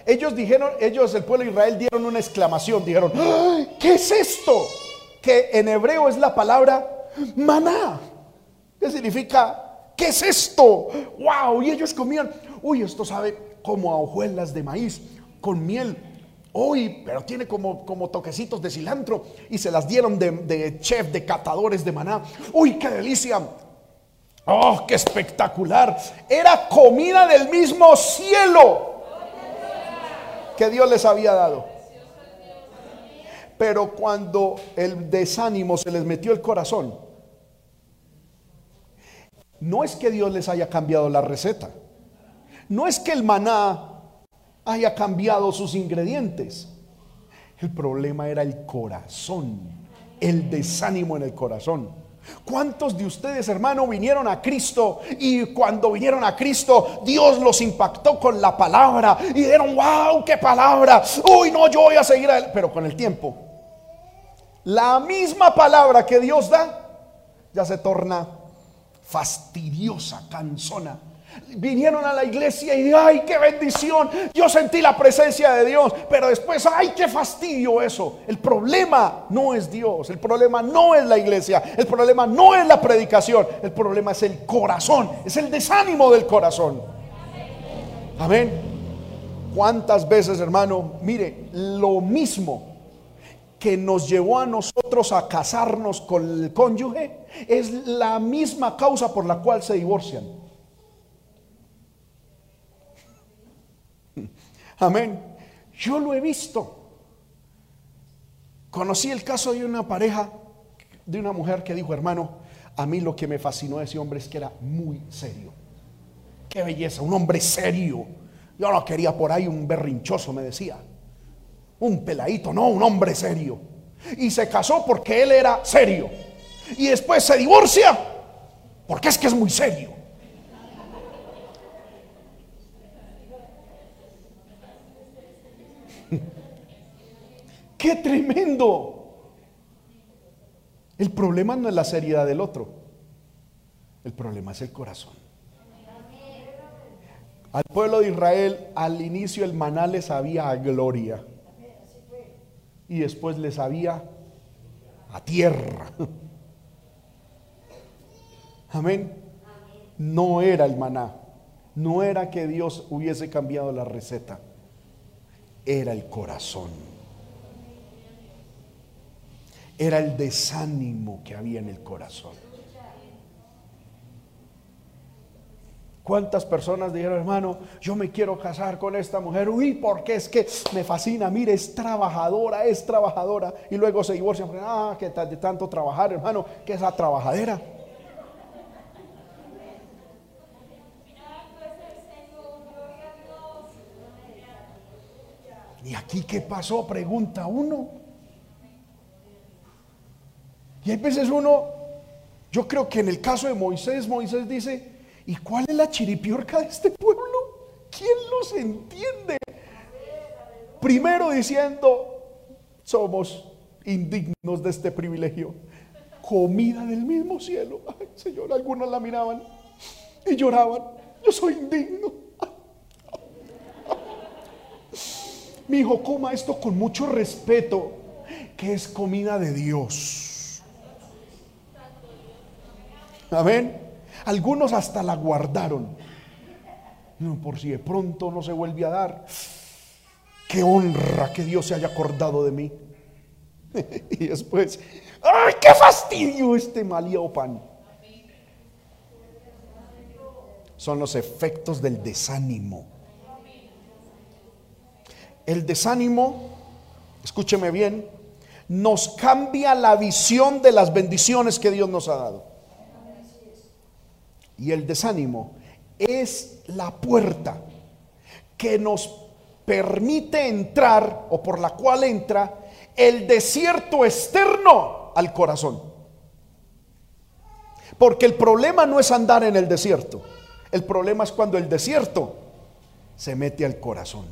Ellos dijeron, ellos, el pueblo de Israel, dieron una exclamación, dijeron, ¿qué es esto? Que en hebreo es la palabra maná. ¿Qué significa? ¿Qué es esto? ¡Wow! Y ellos comían, uy, esto sabe como a hojuelas de maíz con miel. Uy, pero tiene como, como toquecitos de cilantro. Y se las dieron de, de chef, de catadores de maná. Uy, qué delicia. Oh, qué espectacular. Era comida del mismo cielo que Dios les había dado. Pero cuando el desánimo se les metió el corazón, no es que Dios les haya cambiado la receta. No es que el maná haya cambiado sus ingredientes. El problema era el corazón, el desánimo en el corazón. ¿Cuántos de ustedes, hermano, vinieron a Cristo y cuando vinieron a Cristo, Dios los impactó con la palabra y dijeron, wow, qué palabra, uy, no, yo voy a seguir a él, pero con el tiempo, la misma palabra que Dios da ya se torna fastidiosa, cansona. Vinieron a la iglesia y ay, qué bendición. Yo sentí la presencia de Dios, pero después, ay, qué fastidio eso. El problema no es Dios, el problema no es la iglesia, el problema no es la predicación, el problema es el corazón, es el desánimo del corazón. Amén. ¿Cuántas veces, hermano? Mire, lo mismo que nos llevó a nosotros a casarnos con el cónyuge es la misma causa por la cual se divorcian. Amén. Yo lo he visto. Conocí el caso de una pareja, de una mujer que dijo, hermano, a mí lo que me fascinó de ese hombre es que era muy serio. Qué belleza, un hombre serio. Yo no quería por ahí un berrinchoso, me decía un peladito, no, un hombre serio. Y se casó porque él era serio. Y después se divorcia porque es que es muy serio. ¡Qué tremendo! El problema no es la seriedad del otro. El problema es el corazón. Al pueblo de Israel al inicio el maná les había a gloria. Y después les había a tierra. Amén. No era el maná. No era que Dios hubiese cambiado la receta. Era el corazón. Era el desánimo que había en el corazón. ¿Cuántas personas dijeron, hermano, yo me quiero casar con esta mujer? Uy, porque es que me fascina, mire, es trabajadora, es trabajadora. Y luego se divorcian, ah, que de tanto trabajar, hermano, que esa trabajadera. ¿Y aquí qué pasó? Pregunta uno. Y hay veces uno, yo creo que en el caso de Moisés, Moisés dice, ¿y cuál es la chiripiorca de este pueblo? ¿Quién los entiende? Primero diciendo, somos indignos de este privilegio. Comida del mismo cielo. Ay, Señor, algunos la miraban y lloraban. Yo soy indigno. Mi hijo, coma esto con mucho respeto, que es comida de Dios. Amén. Algunos hasta la guardaron. Por si de pronto no se vuelve a dar. Qué honra que Dios se haya acordado de mí. y después, ¡ay, qué fastidio este maliado pan! Son los efectos del desánimo. El desánimo, escúcheme bien, nos cambia la visión de las bendiciones que Dios nos ha dado. Y el desánimo es la puerta que nos permite entrar o por la cual entra el desierto externo al corazón. Porque el problema no es andar en el desierto. El problema es cuando el desierto se mete al corazón.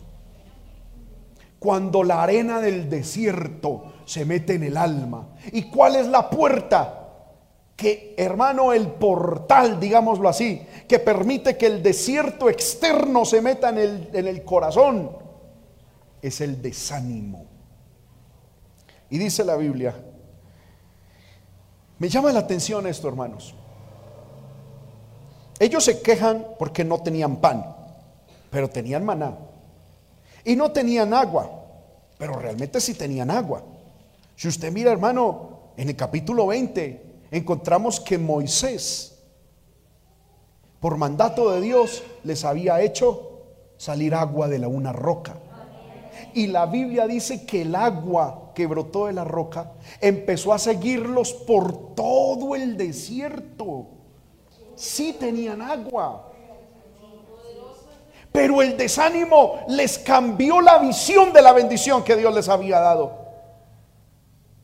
Cuando la arena del desierto se mete en el alma. ¿Y cuál es la puerta? Que, hermano, el portal, digámoslo así, que permite que el desierto externo se meta en el, en el corazón, es el desánimo. Y dice la Biblia, me llama la atención esto, hermanos. Ellos se quejan porque no tenían pan, pero tenían maná. Y no tenían agua, pero realmente sí tenían agua. Si usted mira, hermano, en el capítulo 20, encontramos que Moisés, por mandato de Dios, les había hecho salir agua de la una roca. Y la Biblia dice que el agua que brotó de la roca empezó a seguirlos por todo el desierto. Sí tenían agua. Pero el desánimo les cambió la visión de la bendición que Dios les había dado.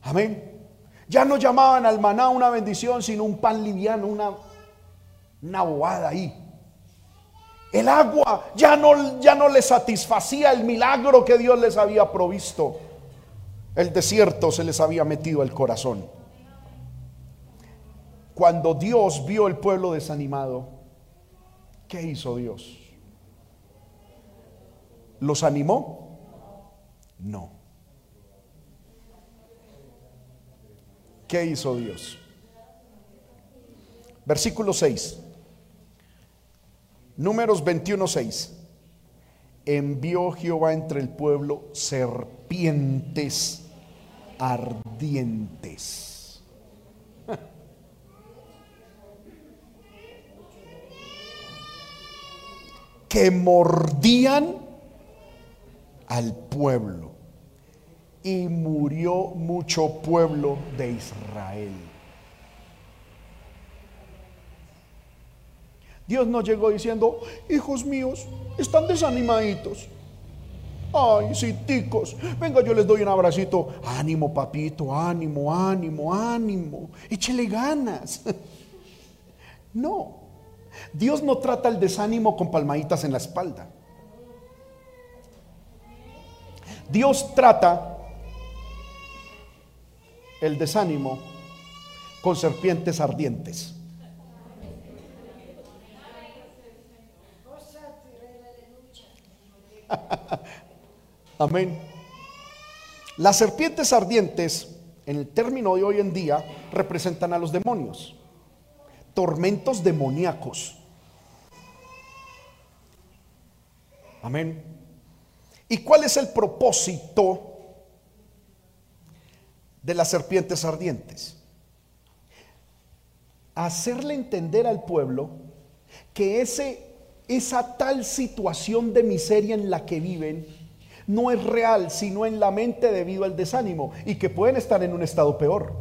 Amén. Ya no llamaban al maná una bendición, sino un pan liviano, una, una bobada ahí. El agua ya no, ya no les satisfacía el milagro que Dios les había provisto. El desierto se les había metido al corazón. Cuando Dios vio el pueblo desanimado, ¿qué hizo Dios? ¿Los animó? No. ¿Qué hizo Dios? Versículo 6. Números 21, 6. Envió Jehová entre el pueblo serpientes ardientes. que mordían al pueblo y murió mucho pueblo de Israel. Dios no llegó diciendo, hijos míos, están desanimaditos. Ay, ticos venga, yo les doy un abracito. Ánimo, papito, ánimo, ánimo, ánimo. Échele ganas. No, Dios no trata el desánimo con palmaditas en la espalda. Dios trata el desánimo con serpientes ardientes. Amén. Las serpientes ardientes, en el término de hoy en día, representan a los demonios, tormentos demoníacos. Amén. ¿Y cuál es el propósito de las serpientes ardientes? Hacerle entender al pueblo que ese, esa tal situación de miseria en la que viven no es real, sino en la mente debido al desánimo y que pueden estar en un estado peor.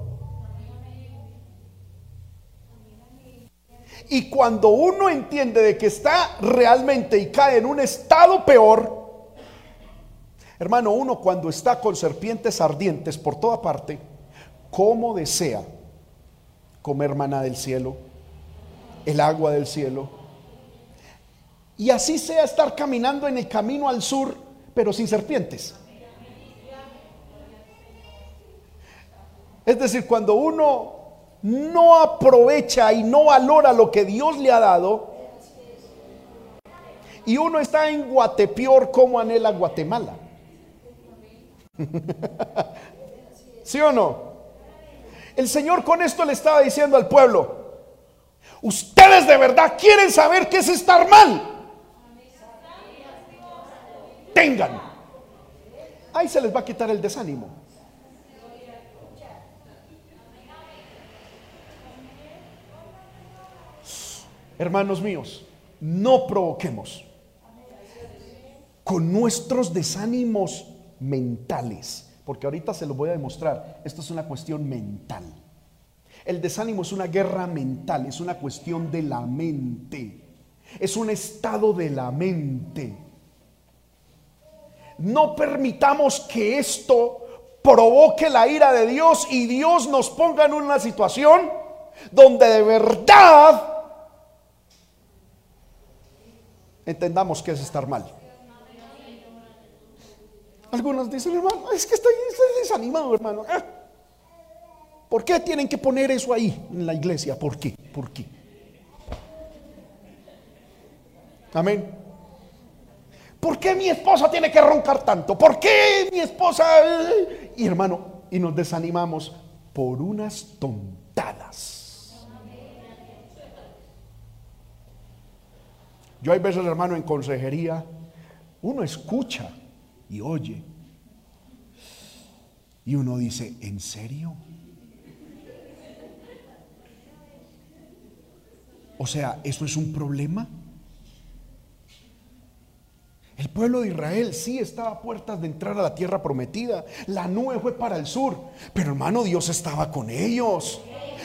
Y cuando uno entiende de que está realmente y cae en un estado peor, hermano, uno cuando está con serpientes ardientes por toda parte, ¿cómo desea comer maná del cielo, el agua del cielo? Y así sea estar caminando en el camino al sur, pero sin serpientes. Es decir, cuando uno no aprovecha y no valora lo que Dios le ha dado, y uno está en Guatepeor como anhela Guatemala. ¿Sí o no? El Señor con esto le estaba diciendo al pueblo, ustedes de verdad quieren saber qué es estar mal. Tengan. Ahí se les va a quitar el desánimo. hermanos míos, no provoquemos con nuestros desánimos mentales, porque ahorita se lo voy a demostrar, esto es una cuestión mental. El desánimo es una guerra mental, es una cuestión de la mente, es un estado de la mente. No permitamos que esto provoque la ira de Dios y Dios nos ponga en una situación donde de verdad entendamos que es estar mal. Algunos dicen, hermano, es que estoy, desanimado, hermano. Ah, ¿Por qué tienen que poner eso ahí en la iglesia? ¿Por qué? ¿Por qué? Amén. ¿Por qué mi esposa tiene que roncar tanto? ¿Por qué mi esposa? Y hermano, y nos desanimamos por unas tontadas. Yo hay veces, hermano, en consejería, uno escucha y oye. Y uno dice, ¿en serio? O sea, ¿eso es un problema? El pueblo de Israel sí estaba a puertas de entrar a la tierra prometida. La nube fue para el sur. Pero hermano, Dios estaba con ellos.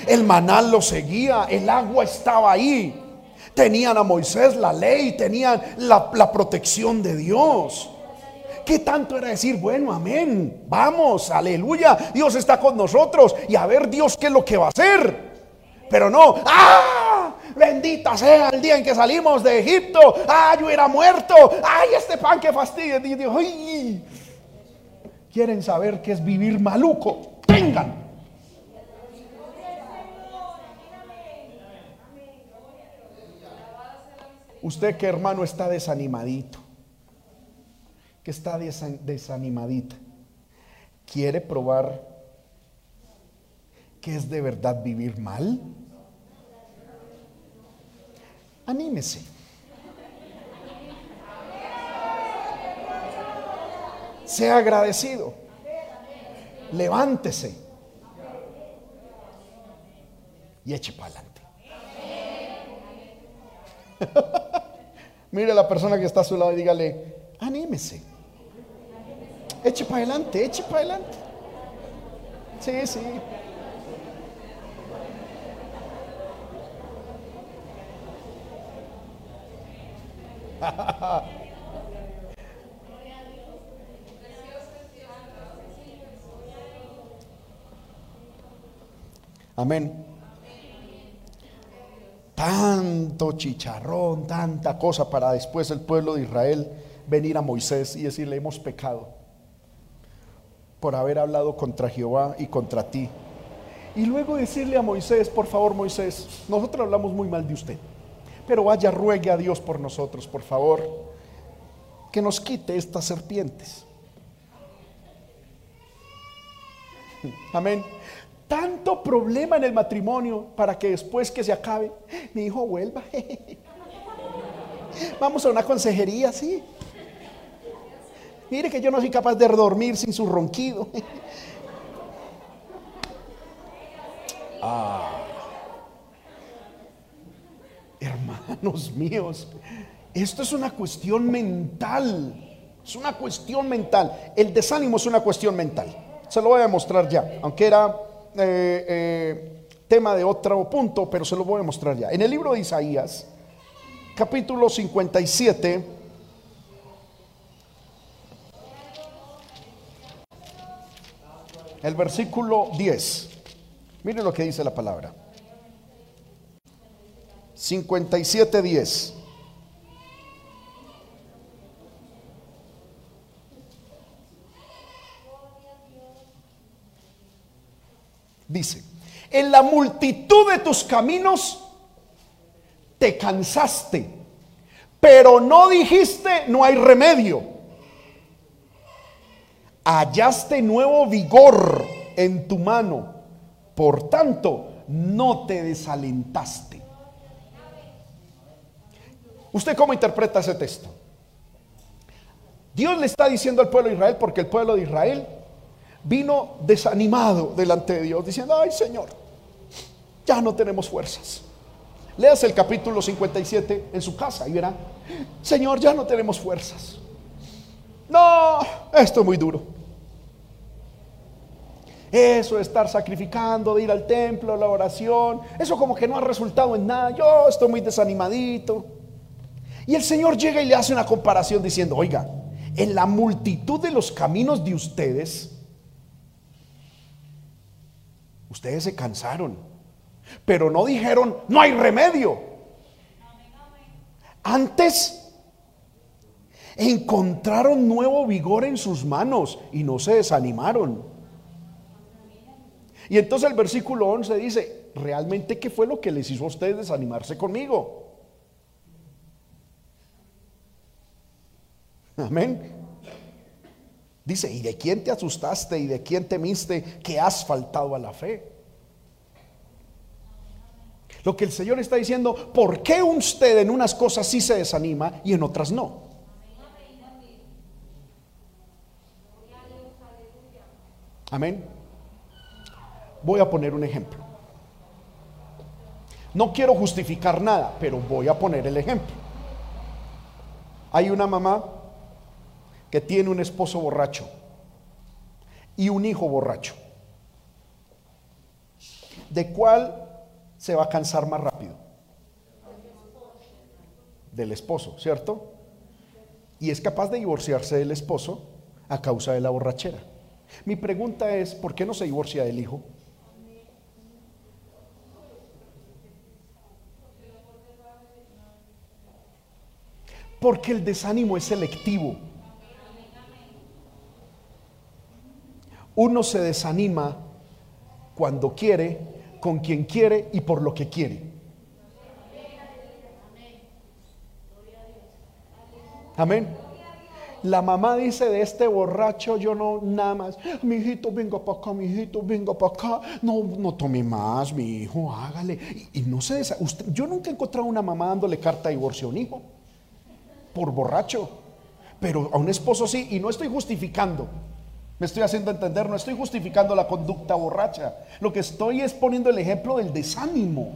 El manal lo seguía. El agua estaba ahí. Tenían a Moisés la ley, tenían la, protección de Dios. ¿Qué tanto era decir, bueno, amén, vamos, aleluya, Dios está con nosotros y a ver Dios qué es lo que va a hacer? Pero no, ¡ah! Bendita sea el día en que salimos de Egipto. ¡Ah, yo era muerto! ¡Ay, este pan que fastidia! ¡Ay! ¿Quieren saber qué es vivir maluco? Tengan. Usted que hermano está desanimadito, que está desanimadita, quiere probar que es de verdad vivir mal. Anímese. Sea agradecido. Levántese. Y eche para adelante. Mire a la persona que está a su lado y dígale, anímese. Eche para adelante, eche para adelante. Sí, sí. Amén tanto chicharrón, tanta cosa para después el pueblo de Israel venir a Moisés y decirle hemos pecado. Por haber hablado contra Jehová y contra ti. Y luego decirle a Moisés, por favor Moisés, nosotros hablamos muy mal de usted, pero vaya, ruegue a Dios por nosotros, por favor, que nos quite estas serpientes. Amén. Tanto problema en el matrimonio para que después que se acabe, mi hijo vuelva. Vamos a una consejería, sí. Mire que yo no soy capaz de dormir sin su ronquido. Ah. Hermanos míos, esto es una cuestión mental. Es una cuestión mental. El desánimo es una cuestión mental. Se lo voy a mostrar ya, aunque era eh, eh, tema de otro punto, pero se lo voy a mostrar ya. En el libro de Isaías, capítulo 57, el versículo 10. Miren lo que dice la palabra. 57, 10. Dice, en la multitud de tus caminos te cansaste, pero no dijiste no hay remedio. Hallaste nuevo vigor en tu mano, por tanto no te desalentaste. ¿Usted cómo interpreta ese texto? Dios le está diciendo al pueblo de Israel, porque el pueblo de Israel vino desanimado delante de Dios, diciendo, ay Señor, ya no tenemos fuerzas. Leas el capítulo 57 en su casa y verá, Señor, ya no tenemos fuerzas. No, esto es muy duro. Eso de estar sacrificando, de ir al templo, la oración, eso como que no ha resultado en nada. Yo estoy muy desanimadito. Y el Señor llega y le hace una comparación diciendo, oiga, en la multitud de los caminos de ustedes, Ustedes se cansaron, pero no dijeron, no hay remedio. Antes encontraron nuevo vigor en sus manos y no se desanimaron. Y entonces el versículo 11 dice, ¿realmente qué fue lo que les hizo a ustedes desanimarse conmigo? Amén. Dice, ¿y de quién te asustaste y de quién temiste que has faltado a la fe? Lo que el Señor está diciendo, ¿por qué usted en unas cosas sí se desanima y en otras no? Amén. Voy a poner un ejemplo. No quiero justificar nada, pero voy a poner el ejemplo. Hay una mamá que tiene un esposo borracho y un hijo borracho. ¿De cuál se va a cansar más rápido? Del esposo, ¿cierto? Y es capaz de divorciarse del esposo a causa de la borrachera. Mi pregunta es, ¿por qué no se divorcia del hijo? Porque el desánimo es selectivo. Uno se desanima cuando quiere, con quien quiere y por lo que quiere. Amén. La mamá dice de este borracho, yo no nada más, mi hijito venga para acá, mi hijito venga para acá, no, no tome más, mi hijo, hágale. Y, no se usted, yo nunca he encontrado una mamá dándole carta de divorcio a un hijo por borracho, pero a un esposo sí, y no estoy justificando. Me estoy haciendo entender, no estoy justificando la conducta borracha. Lo que estoy es poniendo el ejemplo del desánimo.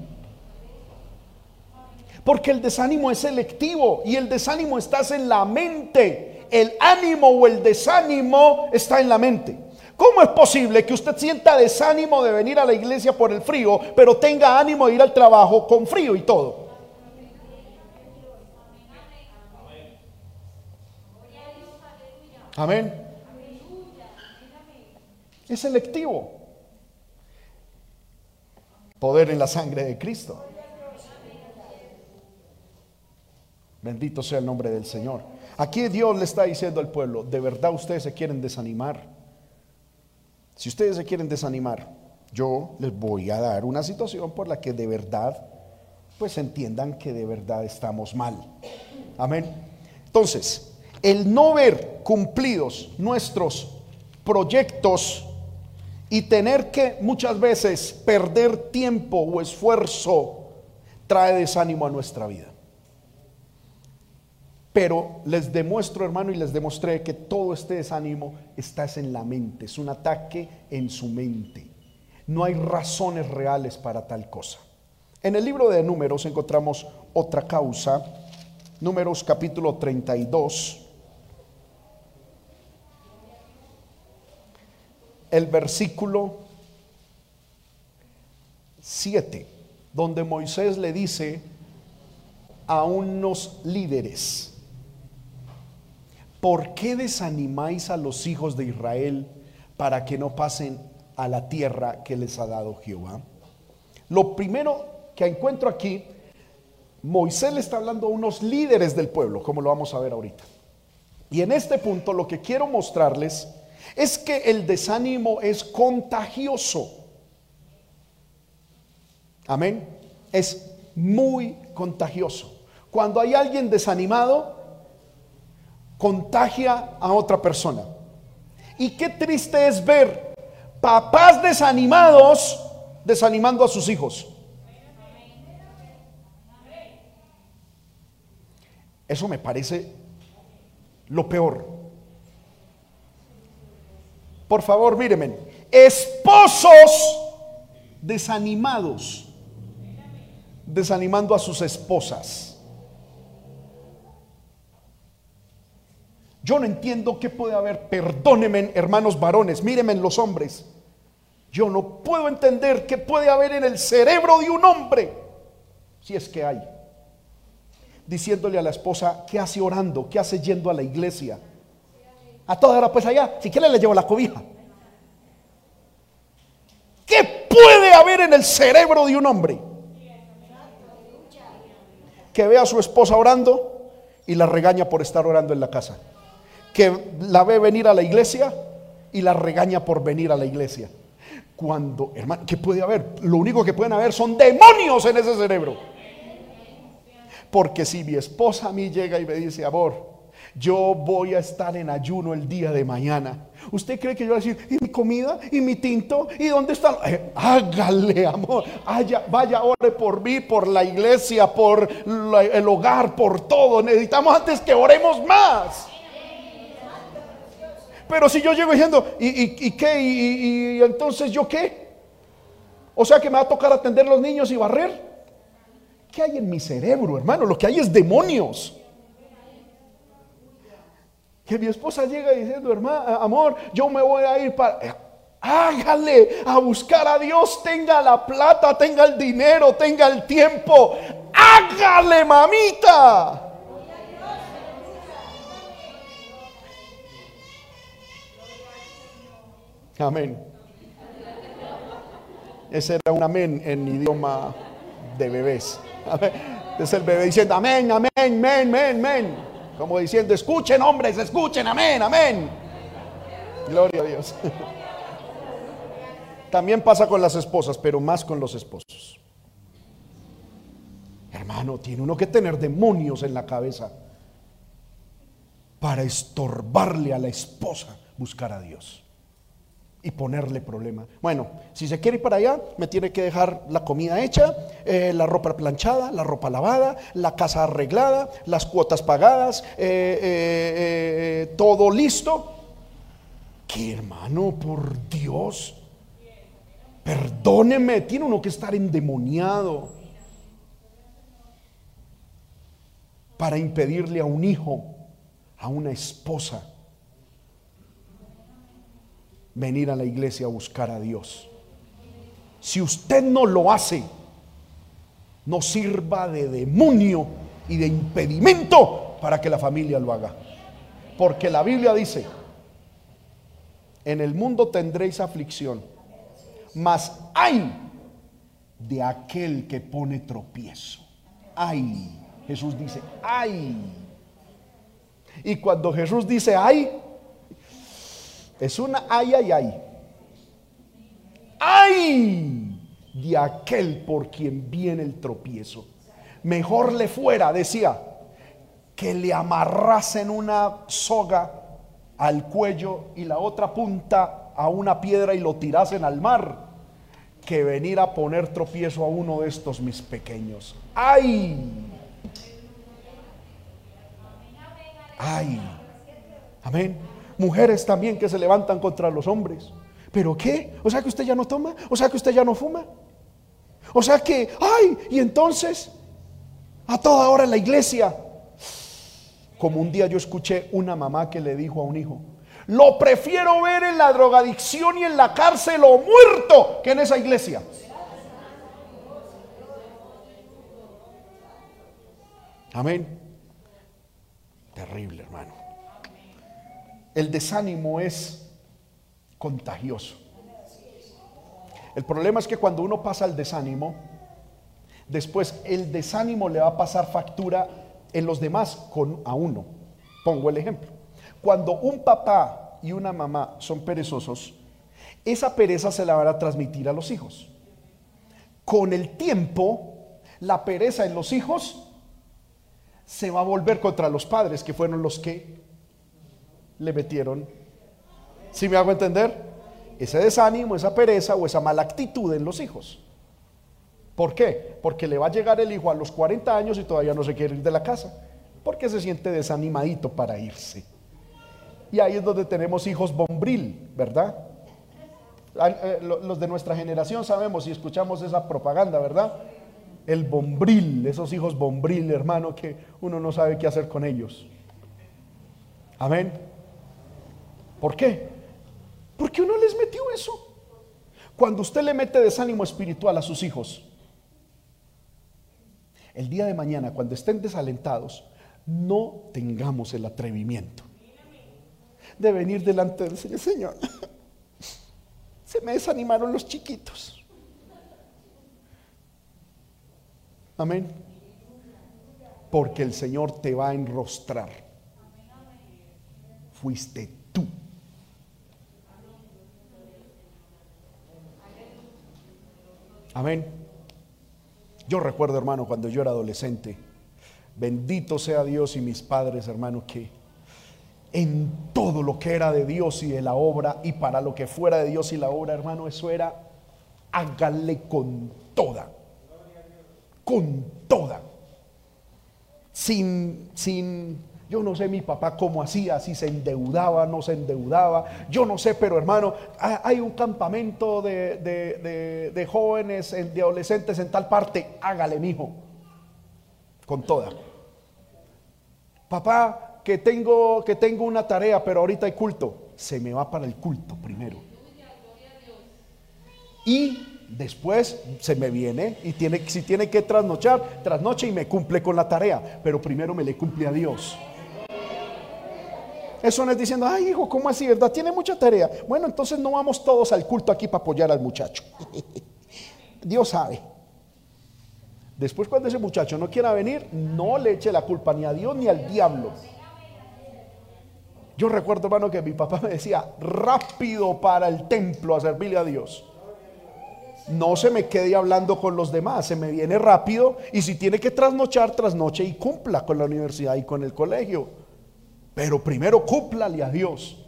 Porque el desánimo es selectivo y el desánimo está en la mente. El ánimo o el desánimo está en la mente. ¿Cómo es posible que usted sienta desánimo de venir a la iglesia por el frío, pero tenga ánimo de ir al trabajo con frío y todo? Amén. Es selectivo. Poder en la sangre de Cristo. Bendito sea el nombre del Señor. Aquí Dios le está diciendo al pueblo, de verdad ustedes se quieren desanimar. Si ustedes se quieren desanimar, yo les voy a dar una situación por la que de verdad, pues entiendan que de verdad estamos mal. Amén. Entonces, el no ver cumplidos nuestros proyectos y tener que muchas veces perder tiempo o esfuerzo trae desánimo a nuestra vida. Pero les demuestro, hermano, y les demostré que todo este desánimo está en la mente, es un ataque en su mente. No hay razones reales para tal cosa. En el libro de números encontramos otra causa, números capítulo 32, el versículo 7, donde Moisés le dice a unos líderes, ¿por qué desanimáis a los hijos de Israel para que no pasen a la tierra que les ha dado Jehová? Lo primero que encuentro aquí, Moisés le está hablando a unos líderes del pueblo, como lo vamos a ver ahorita. Y en este punto lo que quiero mostrarles es que el desánimo es contagioso. Amén. Es muy contagioso. Cuando hay alguien desanimado, contagia a otra persona. Y qué triste es ver papás desanimados desanimando a sus hijos. Eso me parece lo peor. Por favor, mírenme. Esposos desanimados, desanimando a sus esposas. Yo no entiendo qué puede haber, perdónenme hermanos varones, mírenme los hombres. Yo no puedo entender qué puede haber en el cerebro de un hombre, si es que hay, diciéndole a la esposa, ¿qué hace orando? ¿Qué hace yendo a la iglesia? A toda hora, pues allá, si quiere le llevo la cobija. ¿Qué puede haber en el cerebro de un hombre? Que ve a su esposa orando y la regaña por estar orando en la casa. Que la ve venir a la iglesia y la regaña por venir a la iglesia. Cuando, hermano, ¿qué puede haber? Lo único que pueden haber son demonios en ese cerebro. Porque si mi esposa a mí llega y me dice, amor, yo voy a estar en ayuno el día de mañana. ¿Usted cree que yo voy a decir, ¿y mi comida? ¿Y mi tinto? ¿Y dónde está? Eh, hágale, amor. vaya, ore por mí, por la iglesia, por el hogar, por todo. Necesitamos antes que oremos más. Pero si yo llego diciendo, ¿y, qué? ¿Y, ¿Y entonces yo qué? O sea que me va a tocar atender los niños y barrer. ¿Qué hay en mi cerebro, hermano? Lo que hay es demonios. Que mi esposa llega diciendo, hermano, amor, yo me voy a ir para... Eh, hágale a buscar a Dios, tenga la plata, tenga el dinero, tenga el tiempo. Hágale, mamita. Amén. Ese era un amén en idioma de bebés. Es el bebé diciendo amén, amén, amén, amén, amén. Como diciendo, escuchen hombres, escuchen, amén, amén. Gloria a Dios. También pasa con las esposas, pero más con los esposos. Hermano, tiene uno que tener demonios en la cabeza para estorbarle a la esposa buscar a Dios y ponerle problema. Bueno, si se quiere ir para allá, me tiene que dejar la comida hecha, eh, la ropa planchada, la ropa lavada, la casa arreglada, las cuotas pagadas, eh, eh, todo listo. Que hermano, por Dios, perdóneme, tiene uno que estar endemoniado para impedirle a un hijo, a una esposa, venir a la iglesia a buscar a Dios. Si usted no lo hace, no sirva de demonio y de impedimento para que la familia lo haga. Porque la Biblia dice, en el mundo tendréis aflicción, mas hay de aquel que pone tropiezo. Ay, Jesús dice, ay. Y cuando Jesús dice ay, es una ay, ay, ay. ay de aquel por quien viene el tropiezo. Mejor le fuera, decía, que le amarrasen una soga al cuello y la otra punta a una piedra y lo tirasen al mar, que venir a poner tropiezo a uno de estos mis pequeños. ¡Ay! ¡Ay! Amén. Mujeres también que se levantan contra los hombres. ¿Pero qué? O sea que usted ya no toma, o sea que usted ya no fuma. O sea que, ay, y entonces, a toda hora en la iglesia, como un día yo escuché una mamá que le dijo a un hijo, lo prefiero ver en la drogadicción y en la cárcel o muerto que en esa iglesia. Amén. Terrible, hermano. El desánimo es contagioso. El problema es que cuando uno pasa al desánimo, después el desánimo le va a pasar factura en los demás con a uno. Pongo el ejemplo. Cuando un papá y una mamá son perezosos, esa pereza se la van a transmitir a los hijos. Con el tiempo, la pereza en los hijos se va a volver contra los padres, que fueron los que le metieron. ¿Sí me hago entender? Ese desánimo, esa pereza o esa mala actitud en los hijos. ¿Por qué? Porque le va a llegar el hijo a los 40 años y todavía no se quiere ir de la casa. Porque se siente desanimadito para irse. Y ahí es donde tenemos hijos bombril, ¿verdad? Eh, los de nuestra generación sabemos y escuchamos esa propaganda, ¿verdad? El bombril, esos hijos bombril, hermano, que uno no sabe qué hacer con ellos. Amén. ¿Por qué? Porque uno les metió eso. Cuando usted le mete desánimo espiritual a sus hijos, el día de mañana, cuando estén desalentados, no tengamos el atrevimiento de venir delante del Señor. Señor, se me desanimaron los chiquitos. Amén. Porque el Señor te va a enrostrar. Fuiste tú. Amén. Yo recuerdo, hermano, cuando yo era adolescente, bendito sea Dios y mis padres, hermano, que en todo lo que era de Dios y de la obra y para lo que fuera de Dios y la obra, hermano, eso era hágale con toda. Con toda. Sin, sin, yo no sé mi papá cómo hacía, si se endeudaba, no se endeudaba. Yo no sé, pero hermano, hay un campamento de, de, jóvenes, de adolescentes en tal parte. Hágale, mijo. Con toda. Papá, que tengo, que tengo una tarea, pero ahorita hay culto. Se me va para el culto primero. Y después se me viene y tiene, si tiene que trasnochar, trasnoche y me cumple con la tarea. Pero primero me le cumple a Dios. Eso no es diciendo, ay hijo, ¿cómo así, verdad? Tiene mucha tarea. Bueno, entonces no vamos todos al culto aquí para apoyar al muchacho. Dios sabe. Después cuando ese muchacho no quiera venir, no le eche la culpa ni a Dios ni al diablo. Yo recuerdo, hermano, que mi papá me decía, rápido para el templo a servirle a Dios. No se me quede hablando con los demás, se me viene rápido y si tiene que trasnochar, trasnoche y cumpla con la universidad y con el colegio. Pero primero cúmplale a Dios.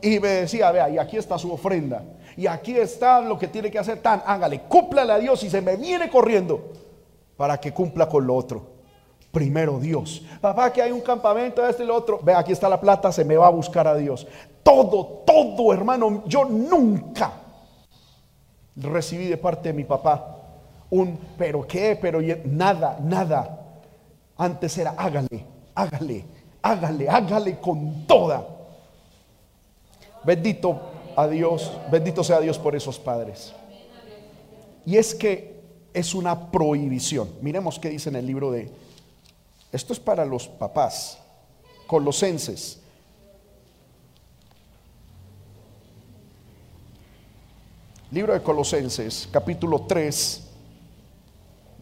Y me decía, vea, y aquí está su ofrenda. Y aquí está lo que tiene que hacer tan, hágale, cúmplale a Dios y se me viene corriendo para que cumpla con lo otro. Primero Dios. Papá, que hay un campamento, este y lo otro. Ve, aquí está la plata, se me va a buscar a Dios. Todo, todo, hermano. Yo nunca recibí de parte de mi papá un, pero qué, pero nada, nada. Antes era, hágale, hágale, hágale, hágale con toda. Bendito a Dios, bendito sea Dios por esos padres. Y es que es una prohibición. Miremos qué dice en el libro de... Esto es para los papás, colosenses. Libro de Colosenses, capítulo 3.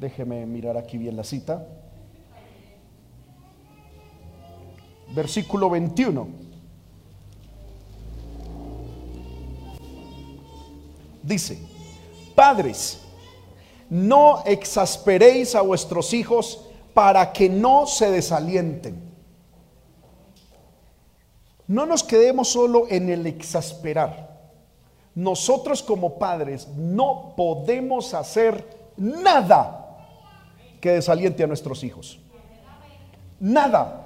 Déjeme mirar aquí bien la cita. Versículo 21. Dice, Padres, no exasperéis a vuestros hijos para que no se desalienten. No nos quedemos solo en el exasperar. Nosotros como padres no podemos hacer nada que desaliente a nuestros hijos. Nada.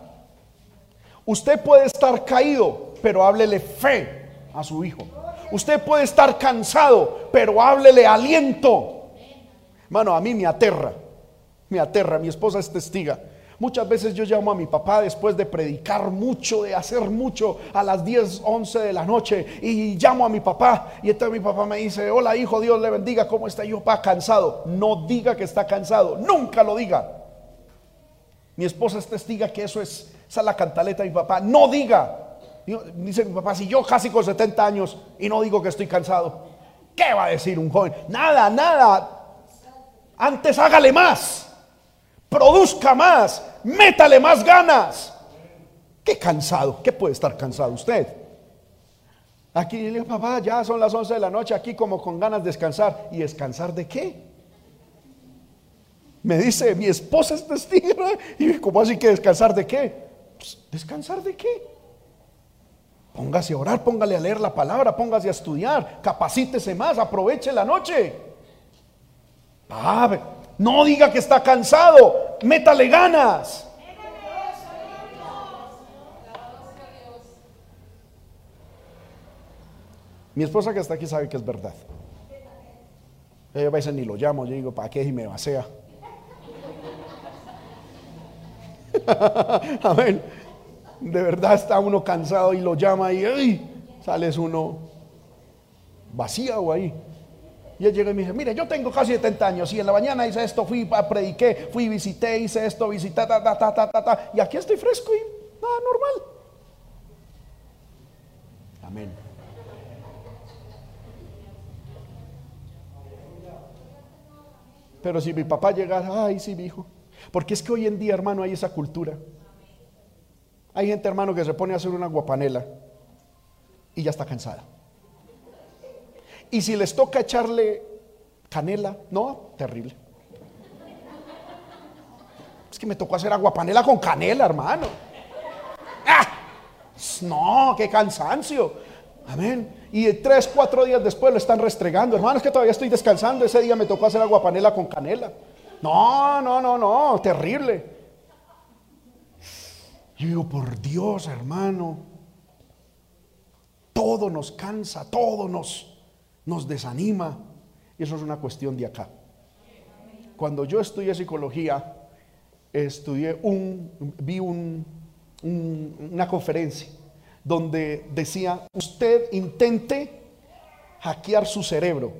Usted puede estar caído, pero háblele fe a su hijo. Usted puede estar cansado, pero háblele aliento. Mano, a mí me aterra, me aterra. Mi esposa es testiga. Muchas veces yo llamo a mi papá después de predicar mucho, de hacer mucho a las 10, 11 de la noche y llamo a mi papá y entonces mi papá me dice, hola hijo, Dios le bendiga, ¿cómo está? Yo, papá, cansado. No diga que está cansado, nunca lo diga. Mi esposa es testiga que eso es, esa es la cantaleta de mi papá. No diga. Dice mi papá, si yo casi con 70 años y no digo que estoy cansado, ¿qué va a decir un joven? Nada, nada. Antes hágale más produzca más, métale más ganas. Qué cansado, ¿qué puede estar cansado usted? Aquí le papá, ya son las 11 de la noche, aquí como con ganas de descansar. ¿Y descansar de qué? Me dice, mi esposa es testigo. Y como así que descansar de qué? Pues, ¿Descansar de qué? Póngase a orar, póngale a leer la palabra, póngase a estudiar, capacítese más, aproveche la noche. Ah, no diga que está cansado, métale ganas. Mi esposa que está aquí sabe que es verdad. Ella a veces ni lo llamo, yo digo, ¿para qué? Y me vacía. Amén. De verdad está uno cansado y lo llama y ¡ay! sales uno vacío ahí. Y él llega y me dice, mire, yo tengo casi 70 años y en la mañana hice esto, fui, prediqué, fui, visité, hice esto, visité, ta, ta, ta, ta, ta, ta, y aquí estoy fresco y nada, normal. Amén. Pero si mi papá llegara, ay, sí, mi hijo. Porque es que hoy en día, hermano, hay esa cultura. Hay gente, hermano, que se pone a hacer una guapanela y ya está cansada. Y si les toca echarle canela, no, terrible. Es que me tocó hacer agua panela con canela, hermano. ¡Ah! No, qué cansancio. Amén. Y tres, cuatro días después lo están restregando. Hermano, es que todavía estoy descansando. Ese día me tocó hacer agua panela con canela. No, no, no, no, terrible. Yo digo, por Dios, hermano. Todo nos cansa, todo nos nos desanima. Y eso es una cuestión de acá. Cuando yo estudié psicología, estudié un, vi una conferencia donde decía, usted intente hackear su cerebro.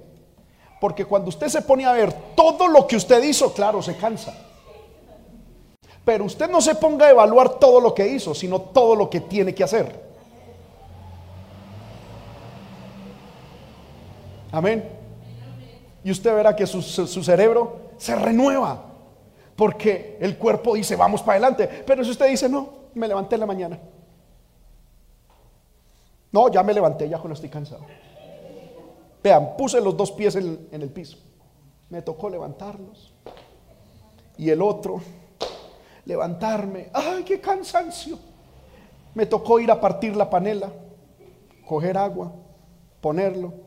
Porque cuando usted se pone a ver todo lo que usted hizo, claro, se cansa. Pero usted no se ponga a evaluar todo lo que hizo, sino todo lo que tiene que hacer. Amén. Y usted verá que su, cerebro se renueva. Porque el cuerpo dice, vamos para adelante. Pero si usted dice, no, me levanté en la mañana. No, ya me levanté, ya no estoy cansado. Vean, puse los dos pies en, el piso. Me tocó levantarlos. Y el otro, levantarme. ¡Ay, qué cansancio! Me tocó ir a partir la panela, coger agua, ponerlo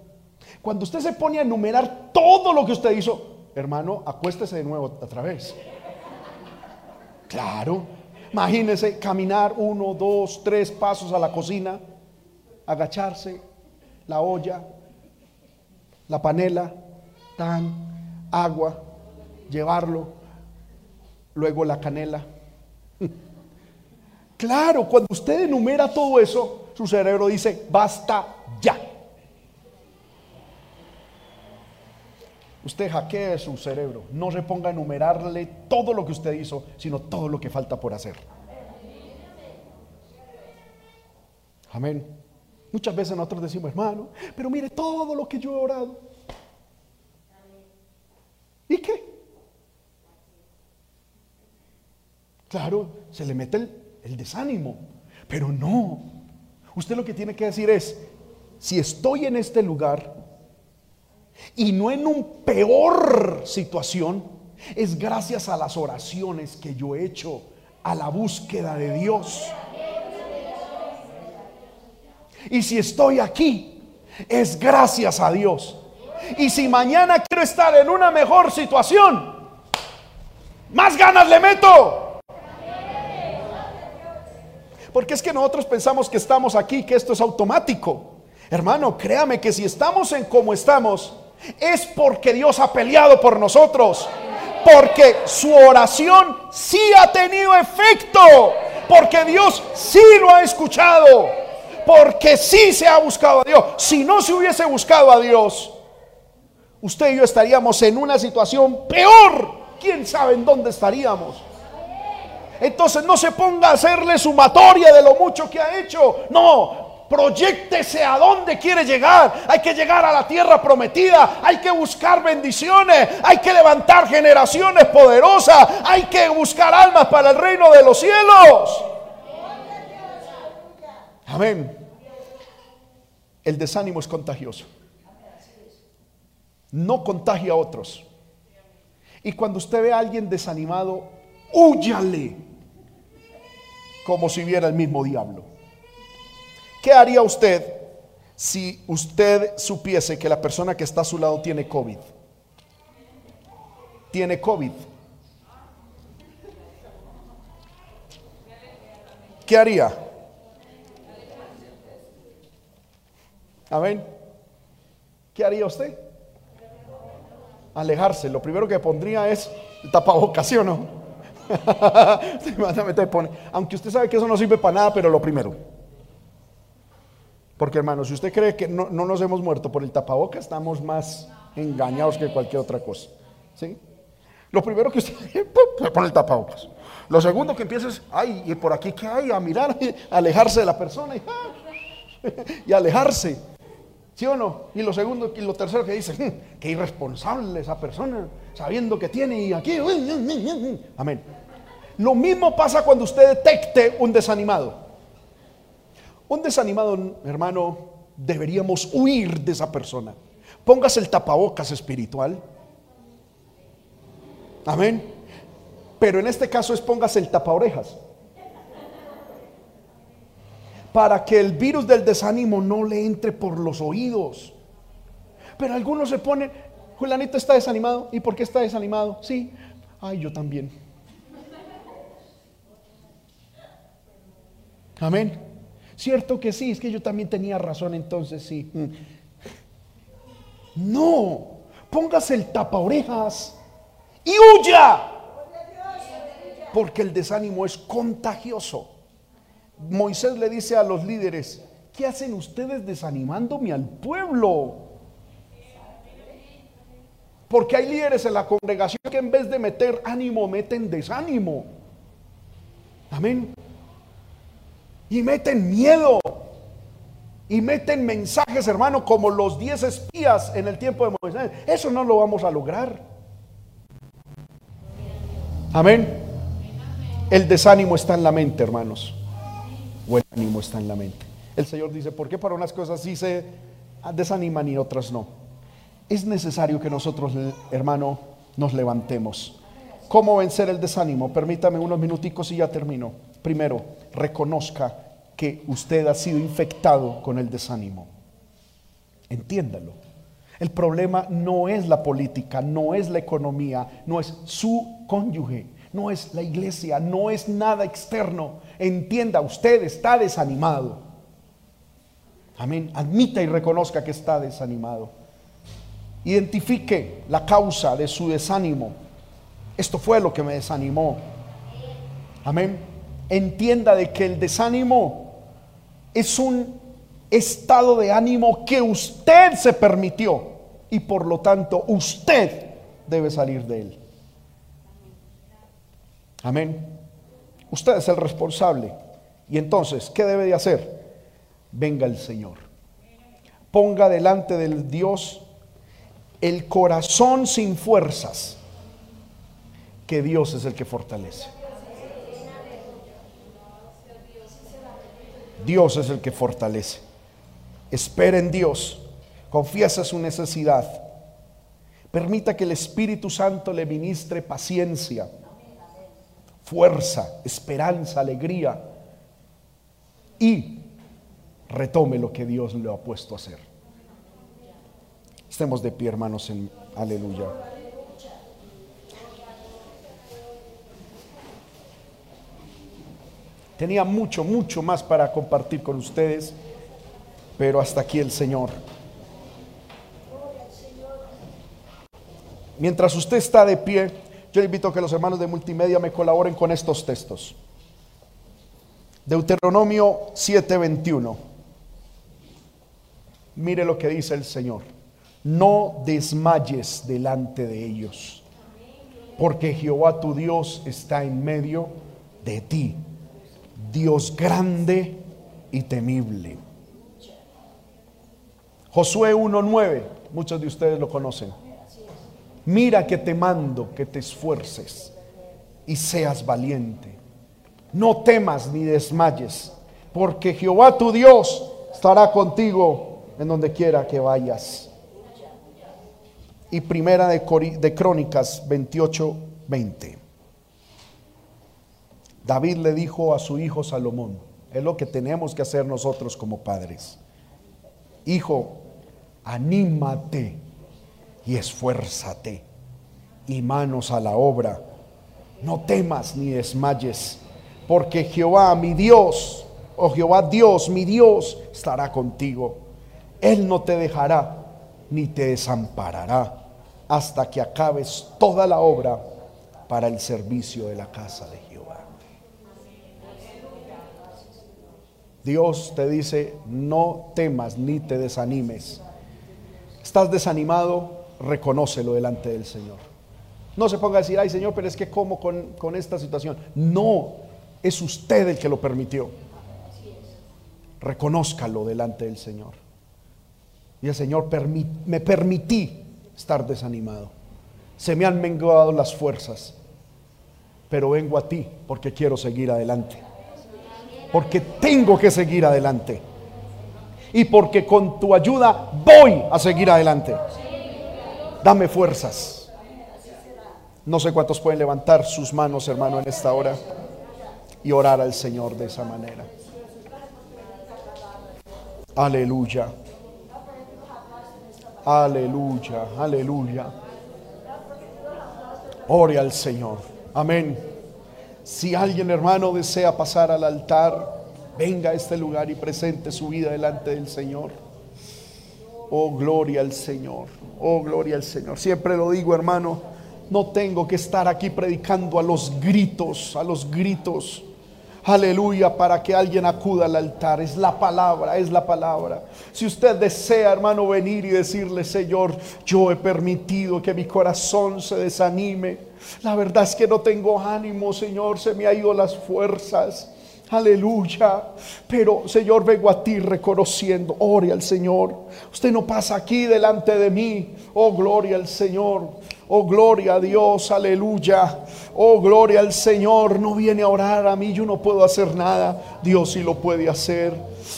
cuando usted se pone a enumerar todo lo que usted hizo, hermano, acuéstese de nuevo otra vez. Claro. Imagínese caminar uno, dos, tres pasos a la cocina, agacharse, la olla, la panela, tan, agua, llevarlo, luego la canela. Claro, cuando usted enumera todo eso, su cerebro dice, basta ya. Usted hackee su cerebro. No se ponga a enumerarle todo lo que usted hizo, sino todo lo que falta por hacer. Amén. Muchas veces nosotros decimos, hermano, pero mire todo lo que yo he orado. ¿Y qué? Claro, se le mete el, desánimo, pero no. Usted lo que tiene que decir es, si estoy en este lugar, y no en un peor situación, es gracias a las oraciones que yo he hecho, a la búsqueda de Dios. Y si estoy aquí, es gracias a Dios. Y si mañana quiero estar en una mejor situación, más ganas le meto. Porque es que nosotros pensamos que estamos aquí, que esto es automático. Hermano, créame que si estamos en como estamos, es porque Dios ha peleado por nosotros. Porque su oración sí ha tenido efecto. Porque Dios sí lo ha escuchado. Porque sí se ha buscado a Dios. Si no se hubiese buscado a Dios, usted y yo estaríamos en una situación peor. ¿Quién sabe en dónde estaríamos? Entonces no se ponga a hacerle sumatoria de lo mucho que ha hecho. No, Proyectese a dónde quiere llegar. Hay que llegar a la tierra prometida. Hay que buscar bendiciones. Hay que levantar generaciones poderosas. Hay que buscar almas para el reino de los cielos. Amén. El desánimo es contagioso. No contagia a otros. Y cuando usted ve a alguien desanimado, huyale como si viera el mismo diablo. ¿Qué haría usted si usted supiese que la persona que está a su lado tiene COVID? Tiene COVID. ¿Qué haría? Amén. ¿Qué haría usted? Alejarse. Lo primero que pondría es el tapabocas, ¿sí o no? Aunque usted sabe que eso no sirve para nada, pero lo primero. Porque hermano, si usted cree que no, nos hemos muerto por el tapaboca, estamos más engañados que cualquier otra cosa. ¿sí? Lo primero que usted se pone el tapabocas. Lo segundo que empieza es, ay, ¿y por aquí qué hay? A mirar, a alejarse de la persona y, y alejarse. ¿Sí o no? Y lo segundo y lo tercero que dice, hm, qué irresponsable esa persona, sabiendo que tiene y aquí. Amén. Lo mismo pasa cuando usted detecte un desanimado. Un desanimado hermano, deberíamos huir de esa persona. Póngase el tapabocas espiritual. Amén. Pero en este caso es póngase el tapa orejas. Para que el virus del desánimo no le entre por los oídos. Pero algunos se ponen, Julianito está desanimado. ¿Y por qué está desanimado? Sí. Ay, yo también. Amén. Cierto que sí, es que yo también tenía razón entonces, sí. Mm. No, póngase el tapa orejas y huya. Porque el desánimo es contagioso. Moisés le dice a los líderes, ¿qué hacen ustedes desanimándome al pueblo? Porque hay líderes en la congregación que en vez de meter ánimo, meten desánimo. Amén y meten miedo y meten mensajes, hermano, como los diez espías en el tiempo de Moisés. Eso no lo vamos a lograr. Amén. El desánimo está en la mente, hermanos. El ánimo está en la mente. El Señor dice, ¿por qué para unas cosas sí se desaniman y otras no? Es necesario que nosotros, hermano, nos levantemos. ¿Cómo vencer el desánimo? Permítame unos minuticos y ya termino. Primero, reconozca que usted ha sido infectado con el desánimo. Entiéndalo. El problema no es la política, no es la economía, no es su cónyuge, no es la iglesia, no es nada externo. Entienda, usted está desanimado. Amén. Admita y reconozca que está desanimado. Identifique la causa de su desánimo. Esto fue lo que me desanimó. Amén entienda de que el desánimo es un estado de ánimo que usted se permitió y por lo tanto usted debe salir de él. Amén. Usted es el responsable. Y entonces, ¿qué debe de hacer? Venga el Señor. Ponga delante del Dios el corazón sin fuerzas, que Dios es el que fortalece. Dios es el que fortalece. Espera en Dios, confiesa su necesidad Permita que el Espíritu Santo le ministre paciencia, fuerza, esperanza, alegría y retome lo que Dios le ha puesto a hacer. Estemos de pie, hermanos, en aleluya. Tenía mucho, mucho más para compartir con ustedes, pero hasta aquí el Señor. Mientras usted está de pie, yo invito a que los hermanos de multimedia me colaboren con estos textos. Deuteronomio 7:21. Mire lo que dice el Señor. No desmayes delante de ellos, porque Jehová tu Dios está en medio de ti, Dios grande y temible. Josué 1:9, muchos de ustedes lo conocen. Mira que te mando que te esfuerces y seas valiente. No temas ni desmayes, porque Jehová tu Dios estará contigo en donde quiera que vayas. Y primera de, de Crónicas 28, 20. David le dijo a su hijo Salomón, es lo que tenemos que hacer nosotros como padres. Hijo, anímate y esfuérzate y manos a la obra. No temas ni desmayes, porque Jehová mi Dios, o oh Jehová Dios mi Dios, estará contigo. Él no te dejará ni te desamparará hasta que acabes toda la obra para el servicio de la casa de Jehová. Dios te dice, no temas ni te desanimes. ¿Estás desanimado? Reconócelo delante del Señor. No se ponga a decir, ay Señor, pero es que como con, con esta situación. No, es usted el que lo permitió. Reconózcalo delante del Señor. Y el Señor, me permití estar desanimado. Se me han menguado las fuerzas, pero vengo a ti porque quiero seguir adelante. Porque tengo que seguir adelante. Y porque con tu ayuda voy a seguir adelante. Dame fuerzas. No sé cuántos pueden levantar sus manos, hermano, en esta hora y orar al Señor de esa manera. Aleluya. Aleluya, aleluya. Ore al Señor. Amén. Si alguien, hermano, desea pasar al altar, venga a este lugar y presente su vida delante del Señor. Oh, gloria al Señor. Oh, gloria al Señor. Siempre lo digo, hermano, no tengo que estar aquí predicando a los gritos, a los gritos. Aleluya, para que alguien acuda al altar. Es la palabra, es la palabra. Si usted desea, hermano, venir y decirle, Señor, yo he permitido que mi corazón se desanime. La verdad es que no tengo ánimo, Señor, se me ha ido las fuerzas. Aleluya. Pero Señor, vengo a ti reconociendo. Ore al Señor. Usted no pasa aquí delante de mí. Oh, gloria al Señor. Oh, gloria a Dios, aleluya. Oh, gloria al Señor. No viene a orar a mí, yo no puedo hacer nada. Dios sí lo puede hacer.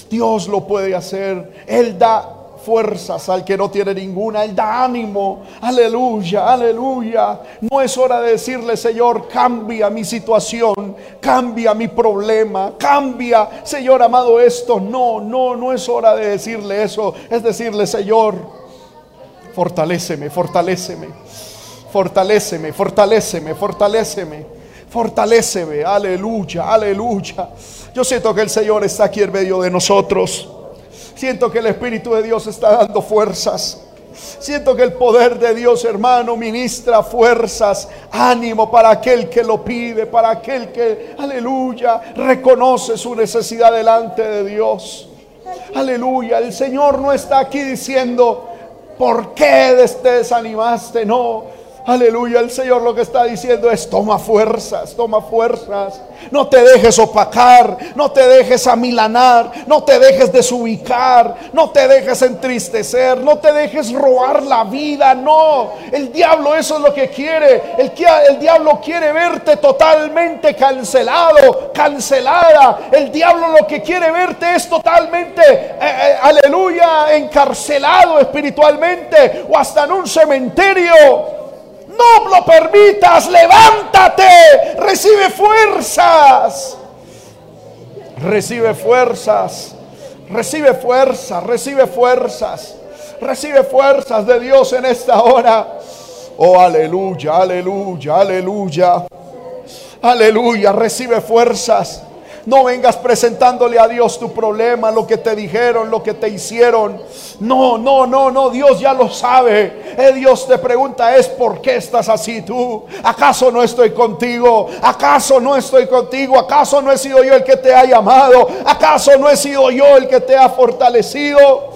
Dios lo puede hacer. Él da fuerzas al que no tiene ninguna. Él da ánimo. Aleluya, aleluya. No es hora de decirle, Señor, cambia mi situación, cambia mi problema, cambia, Señor amado, esto. No, no, no es hora de decirle eso. Es decirle, Señor, fortaléceme, fortaléceme, fortaléceme, fortaléceme, fortaléceme, fortaléceme. Aleluya, aleluya. Yo siento que el Señor está aquí en medio de nosotros. Siento que el Espíritu de Dios está dando fuerzas. Siento que el poder de Dios, hermano, ministra fuerzas, ánimo para aquel que lo pide, para aquel que, aleluya, reconoce su necesidad delante de Dios. Aleluya, el Señor no está aquí diciendo, ¿por qué te desanimaste? No, Aleluya, el Señor lo que está diciendo es, toma fuerzas, toma fuerzas. No te dejes opacar, no te dejes amilanar, no te dejes desubicar, no te dejes entristecer, no te dejes robar la vida, no. El diablo eso es lo que quiere. El, el diablo quiere verte totalmente cancelado, cancelada. El diablo lo que quiere verte es totalmente, eh, eh, aleluya, encarcelado espiritualmente o hasta en un cementerio. No lo permitas, levántate, recibe fuerzas. Recibe fuerzas, recibe fuerzas, recibe fuerzas, recibe fuerzas de Dios en esta hora. Oh, aleluya, aleluya, aleluya. Aleluya, recibe fuerzas. No vengas presentándole a Dios tu problema, lo que te dijeron, lo que te hicieron. No, no, no, no, Dios ya lo sabe. Eh, Dios te pregunta es, ¿por qué estás así tú? ¿Acaso no estoy contigo? ¿Acaso no estoy contigo? ¿Acaso no he sido yo el que te ha llamado? ¿Acaso no he sido yo el que te ha fortalecido?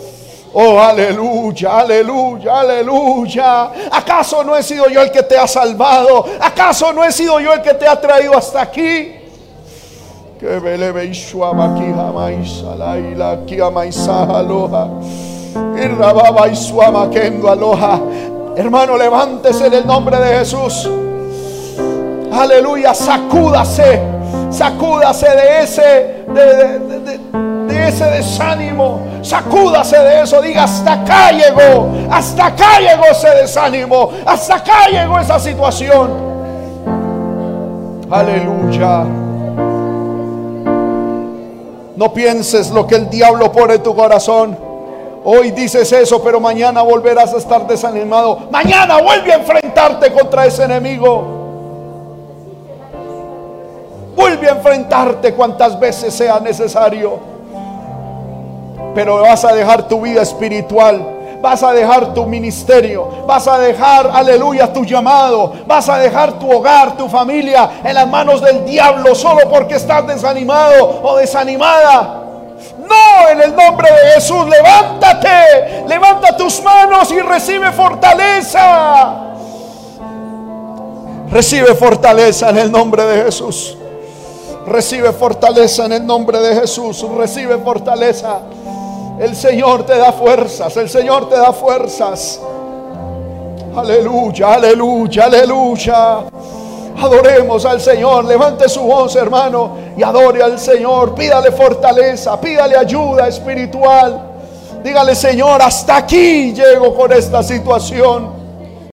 Oh, aleluya, aleluya, aleluya. ¿Acaso no he sido yo el que te ha salvado? ¿Acaso no he sido yo el que te ha traído hasta aquí? Que vele beishua aquí jamás alaila aquí amaisa aloha. Y rababa y suama kendo aloha. Hermano, levántese en el nombre de Jesús. Aleluya, sacúdase, sacúdase de ese, de, de, de, ese desánimo, sacúdase de eso, diga hasta acá llegó, hasta acá llegó ese desánimo, hasta acá llegó esa situación. Aleluya. No pienses lo que el diablo pone en tu corazón. Hoy dices eso, pero mañana volverás a estar desanimado. Mañana vuelve a enfrentarte contra ese enemigo. Vuelve a enfrentarte cuantas veces sea necesario. Pero vas a dejar tu vida espiritual vas a dejar tu ministerio, vas a dejar, aleluya, tu llamado, vas a dejar tu hogar, tu familia en las manos del diablo solo porque estás desanimado o desanimada. No, en el nombre de Jesús, levántate, levanta tus manos y recibe fortaleza. Recibe fortaleza en el nombre de Jesús. Recibe fortaleza en el nombre de Jesús. Recibe fortaleza. El Señor te da fuerzas, el Señor te da fuerzas. Aleluya, aleluya, aleluya. Adoremos al Señor. Levante su voz, hermano, y adore al Señor. Pídale fortaleza, pídale ayuda espiritual. Dígale, Señor, hasta aquí llego con esta situación.